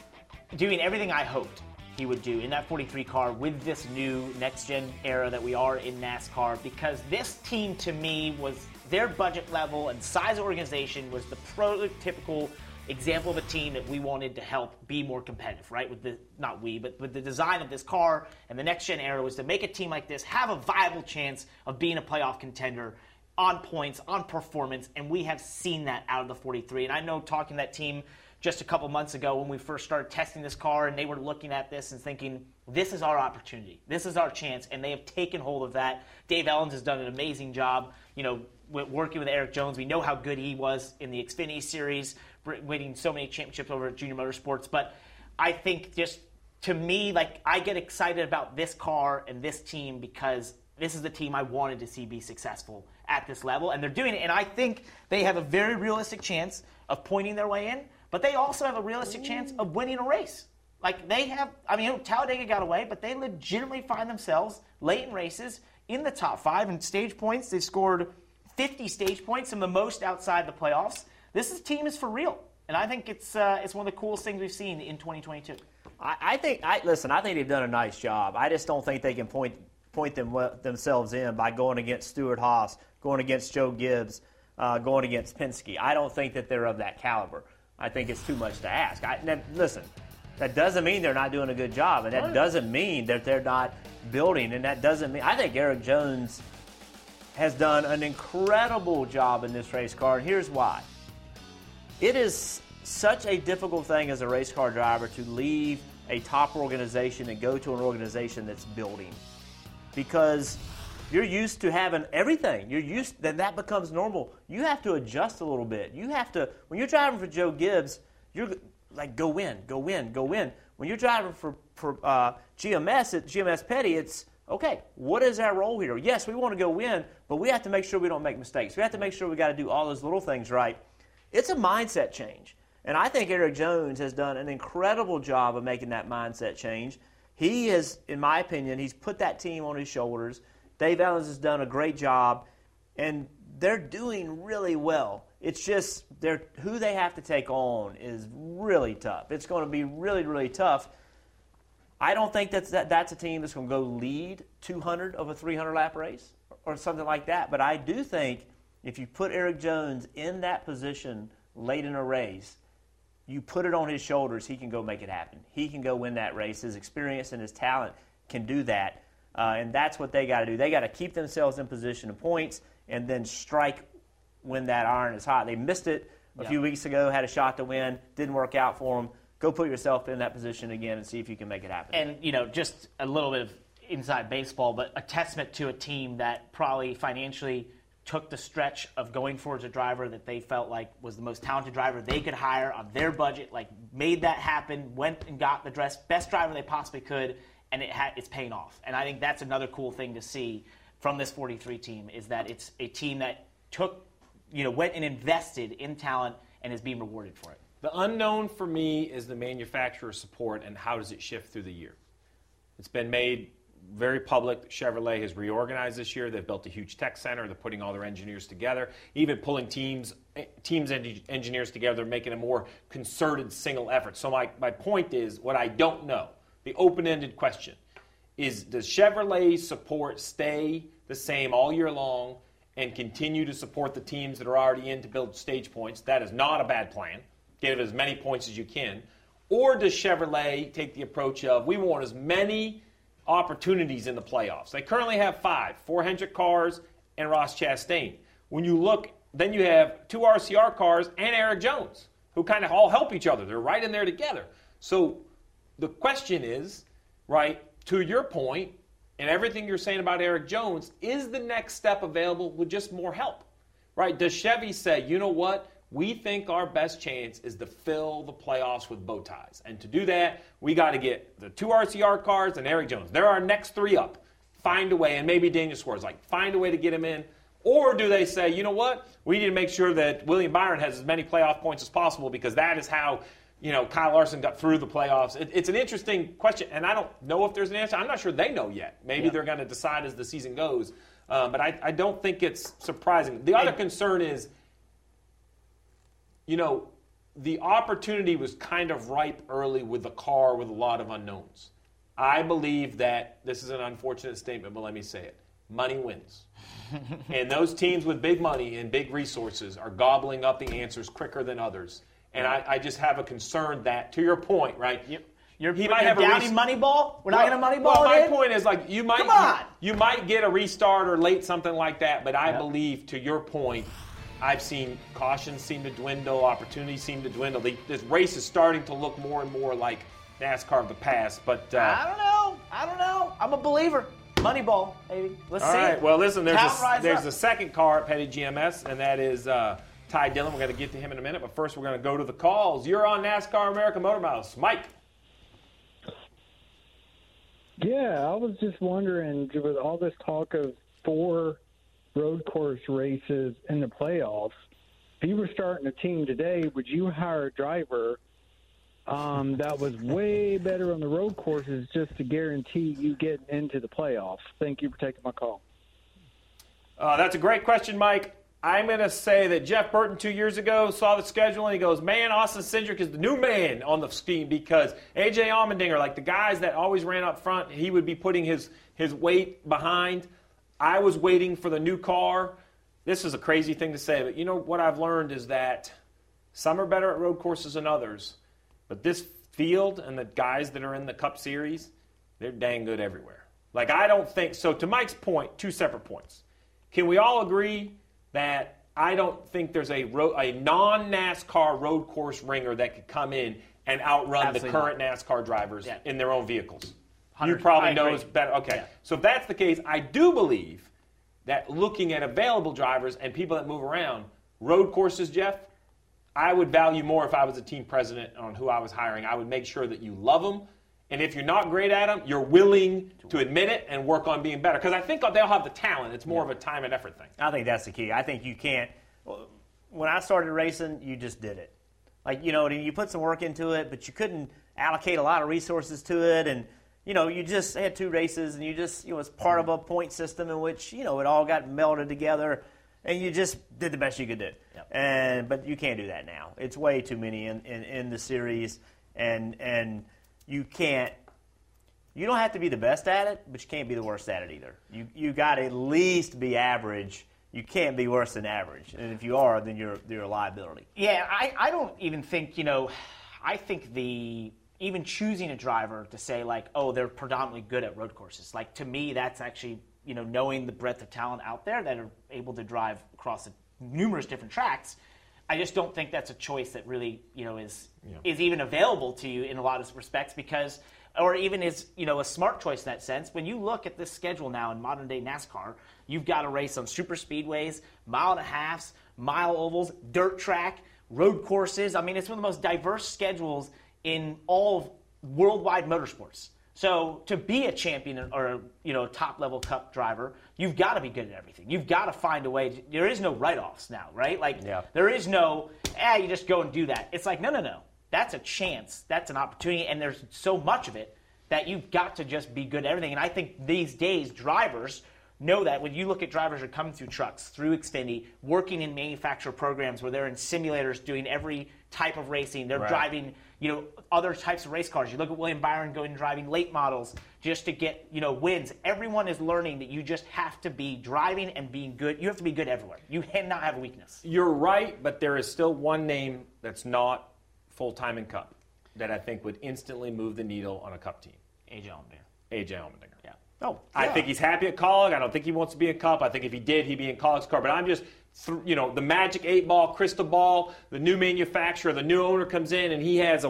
I: doing everything I hoped he would do in that 43 car with this new next gen era that we are in NASCAR because this team to me was their budget level and size organization was the prototypical example of a team that we wanted to help be more competitive, right? With the not we, but with the design of this car and the next gen era was to make a team like this have a viable chance of being a playoff contender on points, on performance, and we have seen that out of the 43. And I know talking to that team just a couple months ago when we first started testing this car, and they were looking at this and thinking, this is our opportunity, this is our chance, and they have taken hold of that. Dave Elenz has done an amazing job, you know, working with Erik Jones. We know how good he was in the Xfinity Series, winning so many championships over at Junior Motorsports. But I think just to me, like I get excited about this car and this team because this is the team I wanted to see be successful at this level, and they're doing it. And I think they have a very realistic chance of pointing their way in, but they also have a realistic chance of winning a race. Like they have, I mean, Talladega got away, but they legitimately find themselves late in races in the top five in stage points. They scored 50 stage points, and the most outside the playoffs. This is, team is for real, and I think it's uh, it's one of the coolest things we've seen in 2022.
J: I, I think. I listen. I think they've done a nice job. I just don't think they can point point them themselves in by going against Stewart-Haas, going against Joe Gibbs, uh, going against Penske. I don't think that they're of that caliber. I think it's too much to ask. I, now, listen, that doesn't mean they're not doing a good job, and that
H: Right.
J: doesn't mean that they're not building, and that doesn't mean. I think Erik Jones has done an incredible job in this race car, and here's why. It is such a difficult thing as a race car driver to leave a top organization and go to an organization that's building because you're used to having everything. You're used then that becomes normal. You have to adjust a little bit. You have to when you're driving for Joe Gibbs, you're like go win, go win, go win. When you're driving for for uh, GMS at GMS Petty, it's okay. What is our role here? Yes, we want to go win, but we have to make sure we don't make mistakes. We have to make sure we got to do all those little things right. It's a mindset change. And I think Erik Jones has done an incredible job of making that mindset change. He has, in my opinion, he's put that team on his shoulders. Dave Elenz has done a great job, and they're doing really well. It's just they're, who they have to take on is really tough. It's going to be really, really tough. I don't think that's, that, that's a team that's going to go lead 200 of a 300 lap race or something like that. But I do think if you put Erik Jones in that position late in a race, you put it on his shoulders, he can go make it happen. He can go win that race. His experience and his talent can do that. Uh, and that's what they got to do. They got to keep themselves in position of points and then strike when that iron is hot. They missed it a
I: Yeah.
J: few weeks ago, had a shot to win, didn't work out for them. Go put yourself in that position again and see if you can make it happen.
I: And you know, just a little bit of inside baseball, but a testament to a team that probably financially took the stretch of going towards a driver that they felt like was the most talented driver they could hire on their budget, like made that happen, went and got the dress, best driver they possibly could, and it ha- it's paying off. And I think that's another cool thing to see from this 43 team is that it's a team that took, you know, went and invested in talent and is being rewarded for it.
H: The unknown for me is the manufacturer support and how does it shift through the year. It's been made very public. Chevrolet has reorganized this year. They've built a huge tech center. They're putting all their engineers together, even pulling teams, eh, teams and engineers together, making a more concerted single effort. So my, my point is, what I don't know, the open-ended question, is does Chevrolet support stay the same all year long and continue to support the teams that are already in to build stage points? That is not a bad plan. Give as many points as you can. Or does Chevrolet take the approach of we want as many opportunities in the playoffs? They currently have five four Hendrick cars and Ross Chastain. When you look, then you have two RCR cars and Erik Jones, who kind of all help each other. They're right in there together. So the question is, right, to your point, and everything you're saying about Erik Jones, is the next step available with just more help? Right? Does Chevy say, you know what? We think our best chance is to fill the playoffs with bow ties. And to do that, we got to get the two RCR cars and Erik Jones. They're our next three up. Find a way, and maybe Daniel Suarez, like, find a way to get him in. Or do they say, you know what? We need to make sure that William Byron has as many playoff points as possible because that is how you know, Kyle Larson got through the playoffs. It, it's an interesting question, and I don't know if there's an answer. I'm not sure they know yet. Maybe yeah. they're going to decide as the season goes. Um, but I, I, don't think it's surprising. The other concern is, you know, the opportunity was kind of ripe early with the car with a lot of unknowns. I believe that this is an unfortunate statement, but let me say it money wins. and those teams with big money and big resources are gobbling up the answers quicker than others. And I, I just have a concern that, to your point, right?
I: Yep. You're, he might have a money ball. We're well, not going to money ball.
H: Well, my
I: in?
H: point is like you might You, you, might get a restart or late something like that, but I yep. believe to your point, I've seen caution seem to dwindle, opportunities seem to dwindle. The, this race is starting to look more and more like NASCAR of the past. But uh,
I: I don't know. I don't know. I'm a believer. Moneyball, maybe. Let's
H: All
I: see.
H: All right. Well, listen. There's a, there's a second car at Petty GMS, and that is. Uh, Ty Dillon. We're going to get to him in a minute, but first we're going to go to the calls. You're on NASCAR America Motor Mouths. Mike.
M: Yeah, I was just wondering with all this talk of four road course races in the playoffs, if you were starting a team today, would you hire a driver um, that was way better on the road courses just to guarantee you getting into the playoffs? Thank you for taking my call.
H: Uh, that's a great question, Mike. I'm going to say that Jeff Burton two years ago saw the schedule and he goes, man, Austin Cindric is the new man on the scheme because A.J. Allmendinger, like the guys that always ran up front, he would be putting his, his weight behind. I was waiting for the new car. This is a crazy thing to say, but you know what I've learned is that some are better at road courses than others, but this field and the guys that are in the Cup Series, they're dang good everywhere. Like, I don't think so. To Mike's point, two separate points. Can we all agree that I don't think there's a, ro- a non NASCAR road course ringer that could come in and outrun Absolutely the current. NASCAR drivers yeah. in their own vehicles. You probably know better. Okay. Yeah. So if that's the case, I do believe that looking at available drivers and people that move around, road courses, Jeff, I would value more if I was a team president on who I was hiring. I would make sure that you love them and if you're not great at them, you're willing to admit it and work on being better. Because I think they'll have the talent. It's more yeah. of a time and effort thing.
J: I think that's the key. I think you can't. When I started racing, you just did it. Like, you know, you put some work into it, but you couldn't allocate a lot of resources to it. And, you know, you just had two races and you just, you know, it's part of a mm-hmm. point system in which, you know, it all got melded together and you just did the best you could do. Yep. And, but you can't do that now. It's way too many in, in, in the series. And, and, you can't you don't have to be the best at it, but you can't be the worst at it either. You you got to at least be average. You can't be worse than average, and if you are, then you're you're a liability.
I: Yeah, I, I don't even think you know. I think the even choosing a driver to say like, oh, they're predominantly good at road courses. Like to me, that's actually you know knowing the breadth of talent out there that are able to drive across numerous different tracks I just don't think that's a choice that really, you know, is yeah. is even available to you in a lot of respects because or even is, you know, a smart choice in that sense. When you look at this schedule now in modern day NASCAR, you've got to race on super speedways, mile and a halfs, mile ovals, dirt track, road courses. I mean, it's one of the most diverse schedules in all worldwide motorsports. So to be a champion or you know top level cup driver, you've got to be good at everything. You've got to find a way. To, there is no write offs now, right? Like yeah. there is no, ah, you just go and do that. It's like no, no, no. That's a chance. That's an opportunity, and there's so much of it that you've got to just be good at everything. And I think these days drivers know that when you look at drivers who are coming through trucks, through Xfinity, working in manufacturer programs where they're in simulators doing every type of racing, they're right. driving you know, other types of race cars. You look at William Byron going and driving late models just to get, you know, wins. Everyone is learning that you just have to be driving and being good. You have to be good everywhere. You cannot have a weakness.
H: You're right, but there is still one name that's not full time in Cup that I think would instantly move the needle on a Cup team.
I: AJ Allmendinger.
H: AJ Allmendinger.
I: Yeah.
H: Oh, I think he's happy at Kaulig. I don't think he wants to be in Cup. I think if he did, he'd be in Kaulig's car. But I'm just you know, the magic eight ball, crystal ball, the new manufacturer, the new owner comes in and he has a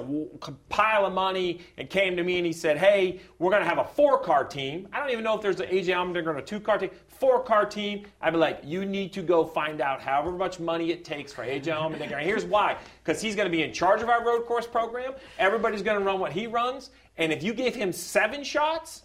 H: pile of money and came to me and he said, hey, we're going to have a four car team. I don't even know if there's an AJ Allmendinger on a two car team, four car team. I'd be like, you need to go find out however much money it takes for AJ Allmendinger. And here's why because he's going to be in charge of our road course program. Everybody's going to run what he runs. And if you give him seven shots,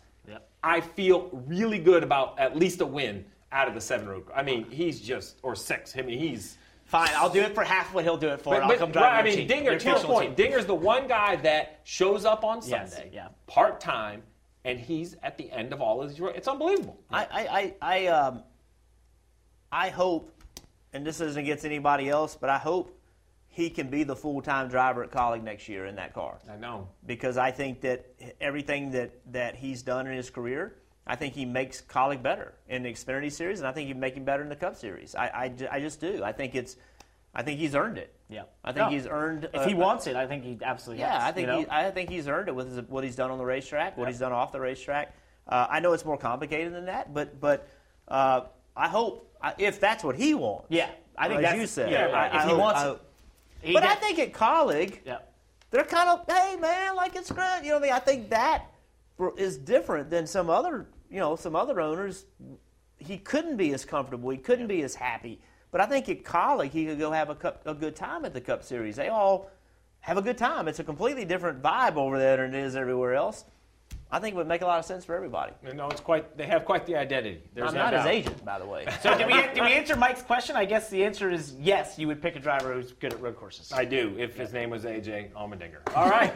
H: I feel really good about at least a win out of the seven road. I mean, he's just or six. I mean, he's
I: fine. I'll do it for half what he'll do it for.
H: But,
I: I'll come
H: right, I mean, Dinger. To your point,
I: team.
H: Dinger's the one guy that shows up on
I: Yes,
H: Sunday,
I: yeah.
H: part time, and he's at the end of all of these. It's unbelievable.
J: I, I, I, I, um, I hope, and this isn't against anybody else, but I hope he can be the full time driver at Kaulig next year in that car.
H: I know.
J: Because I think that everything that, that he's done in his career, I think he makes Kaulig better in the Xfinity Series, and I think he'd make him better in the Cup Series. I, I, I just do. I think it's, I think he's earned it.
I: Yeah.
J: I think
I: No.
J: he's earned.
I: If he wants it, I think he absolutely
J: Yeah,
I: has.
J: I think
I: you know?
J: he, I think he's earned it with his, what he's done on the racetrack, what
I: Yeah.
J: he's done off the racetrack. Uh, I know it's more complicated than that, but but uh, I hope I, if that's what he wants.
I: Yeah, I think
J: as
I: that's-
J: you said.
I: yeah, right.
J: I
I: If he
J: hope-
I: wants
J: I
I: it. He
J: but I think at Kaulig,
I: Yeah.
J: they're kind of hey man, like it's great. You know, what I mean, I think that is different than some other you know some other owners. He couldn't be as comfortable. He couldn't be as happy. But I think at Kaulig, he could go have a, cup, a good time at the Cup Series. They all have a good time. It's a completely different vibe over there than it is everywhere else. I think it would make a lot of sense for everybody.
H: No, it's quite. They have quite the identity. There's
J: I'm
H: no
J: not his agent, by the way.
I: So did we, did we answer Mike's question? I guess the answer is yes. You would pick a driver who's good at road courses.
H: I do, if his name was AJ Allmendinger. All right.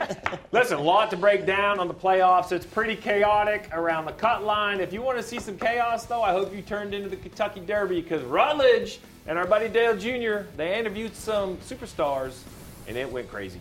H: Listen, a lot to break down on the playoffs. It's pretty chaotic around the cut line. If you want to see some chaos, though, I hope you turned into the Kentucky Derby because Rutledge and our buddy Dale Jr., they interviewed some superstars, and it went crazy.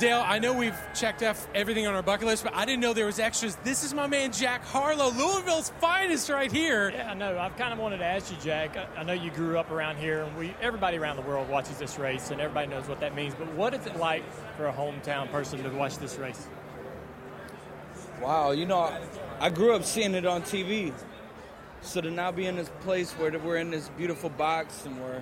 N: Dale, I know we've checked off everything on our bucket list, but I didn't know there was extras. This is my man Jack Harlow, Louisville's finest right here.
O: Yeah, I know. I've kind of wanted to ask you, Jack. I, I know you grew up around here, and we everybody around the world watches this race, and everybody knows what that means. But what is it like for a hometown person to watch this race?
P: Wow, you know, I, I grew up seeing it on TV. So to now be in this place where we're in this beautiful box and we're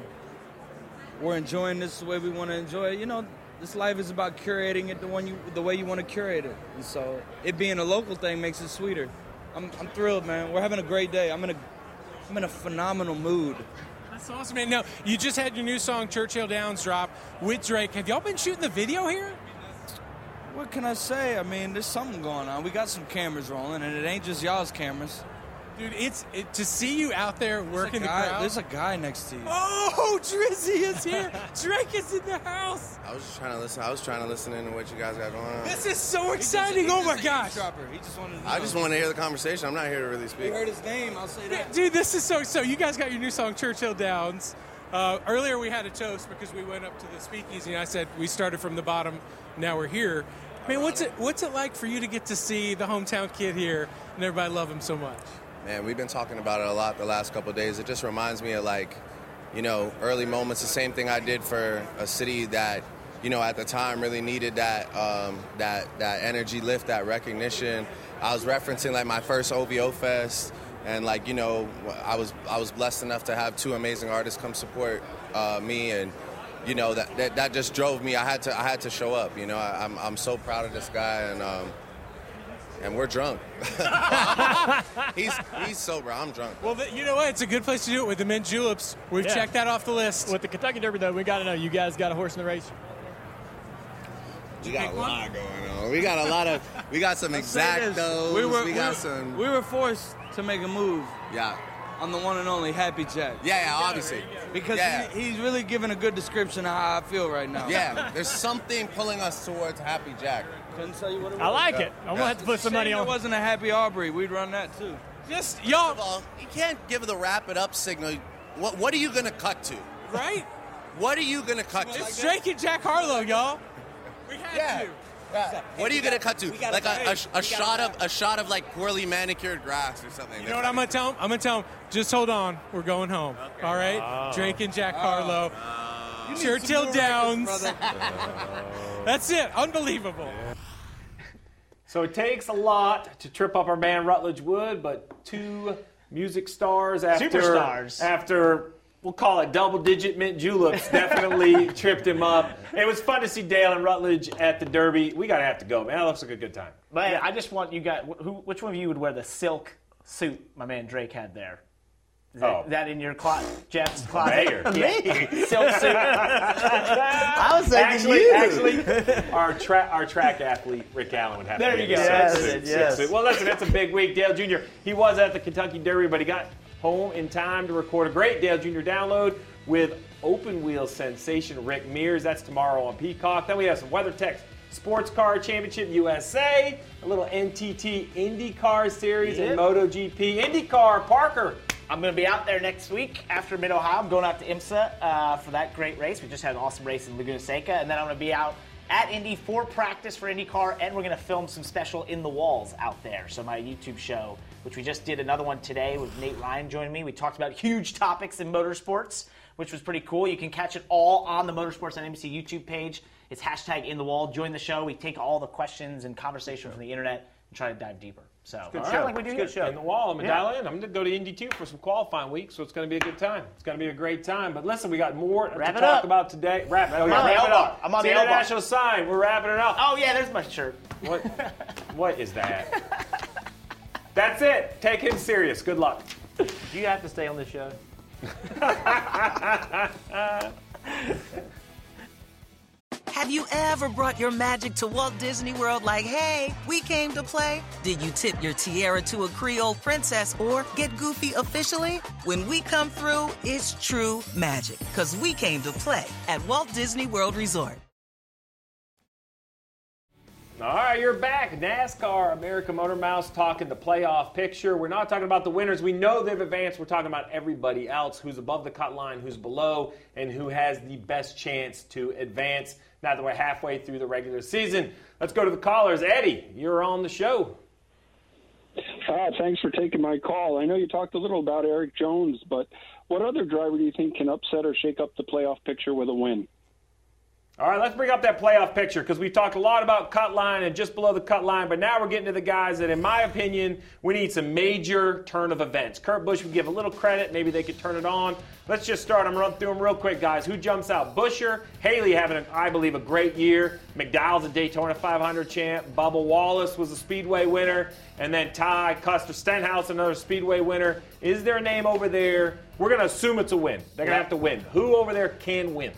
P: we're enjoying this the way we want to enjoy it, you know, this life is about curating it the one you the way you want to curate it. And so it being a local thing makes it sweeter. I'm, I'm thrilled, man. We're having a great day. I'm in a I'm in a phenomenal mood.
N: That's awesome, man. Now, you just had your new song Churchill Downs drop with Drake. Have y'all been shooting the video here?
P: What can I say? I mean, there's something going on. We got some cameras rolling, and it ain't just y'all's cameras.
N: Dude, it's it, to see you out there working the crowd.
P: there's a guy next to you.
N: Oh, Drizzy is here. Drake is in the house.
Q: I was just trying to listen. I was trying to listen into what you guys got going on.
N: This is so exciting. Oh my gosh.
P: He just wanted to
Q: I just want to hear the conversation. I'm not here to really speak.
P: You heard his name. I'll say that.
N: Dude, this is so so. You guys got your new song Churchill Downs. Uh, earlier we had a toast because we went up to the speakeasy and I said we started from the bottom. Now we're here. Man, what's it what's it like for you to get to see the hometown kid here and everybody love him so much?
Q: Man, we've been talking about it a lot the last couple days. It just reminds me of like, you know, early moments. The same thing I did for a city that, you know, at the time really needed that um, that that energy lift, that recognition. I was referencing like my first OVO fest, and like you know, I was I was blessed enough to have two amazing artists come support uh, me and. You know that, that that just drove me. I had to I had to show up. You know I, I'm I'm so proud of this guy and um, and we're drunk. he's he's sober. I'm drunk.
N: Well, th- you know what? It's a good place to do it with the mint juleps. We've
O: Yeah.
N: checked that off the list.
O: With the Kentucky Derby, though, we got to know you guys got a horse in the race.
Q: We got a lot going on. We got a lot of. We got some
P: I'll
Q: exactos.
P: We were,
Q: we got
P: we-
Q: some.
P: We were forced to make a move.
Q: Yeah.
P: On the one and only Happy Jack.
Q: Yeah, yeah, obviously.
P: Because
Q: Yeah.
P: he, he's really giving a good description of how I feel right now.
Q: Yeah, there's something pulling us towards Happy Jack.
P: Couldn't tell you what it was.
O: I like it. I'm gonna have to put some money
P: Shame
O: on.
P: It wasn't a Happy Aubrey. We'd run that too.
N: Just y'all.
R: First of all, you can't give the wrap it up signal. What What are you going to cut to?
N: Right?
R: What are you going to cut to?
N: It's Drake and Jack Harlow, y'all. We had
R: Yeah.
N: to.
R: What are you going to cut to?
N: gotta
R: Like a,
N: fight.
R: a,
N: We
R: a shot of a shot of like poorly manicured grass or something.
N: You know what I'm gonna tell him? I'm gonna tell him. Just hold on. We're going home. All right.
R: Oh.
N: Drake and Jack
R: Oh.
N: Harlow.
R: You need
N: Churchill Downs.
R: records,
N: That's it. Unbelievable.
H: So it takes a lot to trip up our man Rutledge Wood, but two music stars after
I: Superstars.
H: after we'll call it double digit mint juleps definitely tripped him up. It was fun to see Dale and Rutledge at the Derby. We gotta have to go, man. That looks like a good time.
I: But I just want you guys. Who, which one of you would wear the silk suit my man Drake had there? Is that,
H: Oh.
I: that in your closet, Jeff's closet?
H: Mayor.
I: Yeah. silk suit.
H: I
I: was thinking
H: actually,
I: you.
H: Actually, our tra- our track athlete Rick Allen would have
I: There
H: to
I: you
H: be
I: go.
H: a
I: Yes,
H: six suit,
I: yes.
H: six suit. Well, listen, that's a big week. Dale Jr. He was at the Kentucky Derby, but he got home in time to record a great Dale Jr. download with open wheel sensation Rick Mears. That's tomorrow on Peacock. Then we have some weather WeatherTech Sports Car Championship USA, a little NTT IndyCar Series,
I: Yep.
H: and MotoGP IndyCar. Parker.
I: I'm going to be out there next week after Mid Ohio. I'm going out to IMSA uh, for that great race. We just had an awesome race in Laguna Seca, and then I'm going to be out at Indy for practice for IndyCar, and we're going to film some special in the walls out there. So my YouTube show, which we just did another one today with Nate Ryan joining me. We talked about huge topics in motorsports, which was pretty cool. You can catch it all on the Motorsports on NBC YouTube page. It's hashtag in the wall. Join the show. We take all the questions and conversation from the internet and try to dive deeper. So
H: Good
I: all
H: show.
I: right, like we do
H: It's good show. In the wall. I'm gonna
I: Yeah.
H: dial in. I'm gonna go to Indy 2 for some qualifying week, so it's gonna be a good time. It's gonna be a great time. But listen, we got more
I: Wrap
H: to talk
I: up.
H: about today. Wrap, oh,
I: I'm
H: yeah,
I: on the
H: wrap it up.
I: I'm on
H: It's
I: the
H: international sign. We're wrapping it up.
I: Oh yeah, there's my shirt.
H: What? what is that? That's it. Take him serious. Good luck.
J: Do you have to stay on this show?
S: Have you ever brought your magic to Walt Disney World like, hey, we came to play? Did you tip your tiara to a Creole princess or get goofy officially? When we come through, it's true magic because we came to play at Walt Disney World Resort.
H: All right, you're back. NASCAR, American Motor Mouths talking the playoff picture. We're not talking about the winners. We know they've advanced. We're talking about everybody else who's above the cut line, who's below, and who has the best chance to advance now that we're halfway through the regular season. Let's go to the callers. Eddie, you're on the show.
T: Ah, thanks for taking my call. I know you talked a little about Erik Jones, but what other driver do you think can upset or shake up the playoff picture with a win?
H: All right, let's bring up that playoff picture because we've talked a lot about cut line and just below the cut line, but now we're getting to the guys that, in my opinion, we need some major turn of events. Kurt Busch would give a little credit. Maybe they could turn it on. Let's just start. I'm gonna run through them real quick, guys. Who jumps out? Buescher, Haley having, I believe, a great year. McDowell's a Daytona 500 champ. Bubba Wallace was a Speedway winner, and then Ty Custer Stenhouse, another Speedway winner. Is there a name over there? We're going to assume it's a win. They're going to have to win. Who over there can win?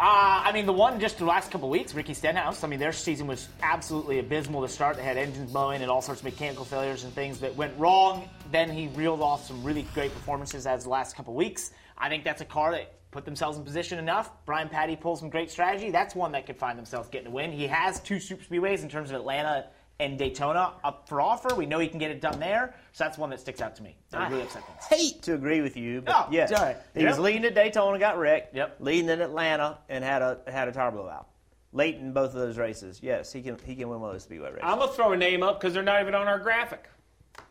I: Uh, I mean, the one just the last couple weeks, Ricky Stenhouse. I mean, their season was absolutely abysmal to start. They had engines blowing and all sorts of mechanical failures and things that went wrong. Then he reeled off some really great performances as the last couple weeks. I think that's a car that put themselves in position enough. Brian Pattie pulls some great strategy. That's one that could find themselves getting a win. He has two super speedways in terms of Atlanta and Daytona up for offer. We know he can get it done there. So that's one that sticks out to me. I really upset
J: hate to agree with you, but
I: Oh,
J: yes,
I: it's all right.
J: he was leading at Daytona, got wrecked.
I: Yep.
J: Leading in Atlanta and had a had a tire blowout. Late in both of those races, yes, he can he can win one of those speedway races.
H: I'm gonna throw a name up because they're not even on our graphic.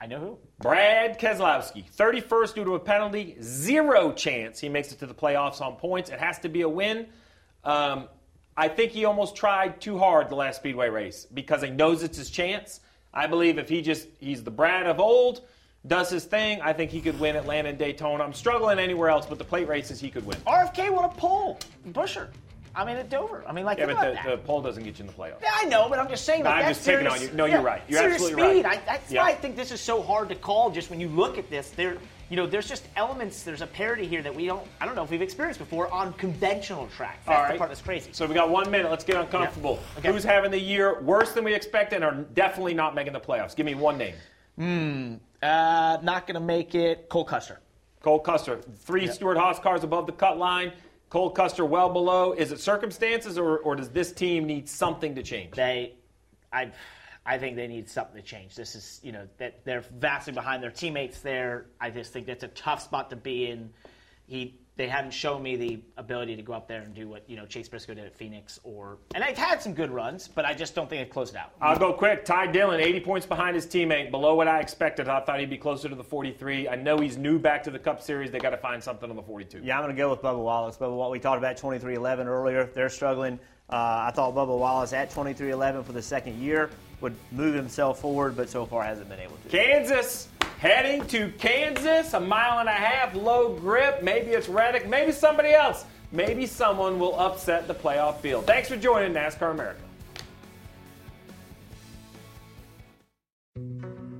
I: I know who.
H: Brad Keselowski, 31st due to a penalty, zero chance he makes it to the playoffs on points. It has to be a win. Um, I think he almost tried too hard the last Speedway race because he knows it's his chance. I believe if he just he's the Brad of old, does his thing, I think he could win Atlanta and Daytona. I'm struggling anywhere else, but the plate races he could win.
I: RFK won a pole. Buescher. I mean, at Dover. I mean, like,
H: yeah,
I: think
H: but
I: about
H: the,
I: that.
H: the poll doesn't get you in the playoffs.
I: Yeah, I know, but I'm just saying.
H: No,
I: Like,
H: I'm
I: that's
H: just picking
I: serious-
H: on you. No, you're right. You're
I: serious
H: absolutely
I: speed.
H: right.
I: I, that's
H: Yeah.
I: why I think this is so hard to call. Just when you look at this, there, you know, there's just elements. There's a parity here that we don't. I don't know if we've experienced before on conventional tracks. That's
H: All
I: the part that's crazy.
H: So we got one minute. Let's get uncomfortable.
I: Okay.
H: Who's having the year worse than we expected and are definitely not making the playoffs? Give me one name.
I: Hmm. Uh, not gonna make it. Cole Custer.
H: Cole Custer. Three
I: Yeah.
H: Stewart-Haas cars above the cut line. Cole Custer well below. Is it circumstances or, or does this team need something to change?
I: They, I, I think they need something to change. This is, you know, that they're vastly behind their teammates there. I just think that's a tough spot to be in. He, they haven't shown me the ability to go up there and do what you know Chase Briscoe did at Phoenix, or and they've had some good runs, but I just don't think they've closed it out.
H: I'll go quick. Ty Dillon, 80 points behind his teammate, below what I expected. I thought he'd be closer to the 43. I know he's new back to the Cup Series. They got to find something on the 42.
J: Yeah, I'm going to go with Bubba Wallace. Bubba, what we talked about 23XI earlier, they're struggling. Uh, I thought Bubba Wallace at 23XI for the second year would move himself forward, but so far hasn't been able to.
H: Kansas heading to Kansas, a mile and a half, low grip. Maybe it's Reddick, maybe somebody else. Maybe someone will upset the playoff field. Thanks for joining NASCAR America.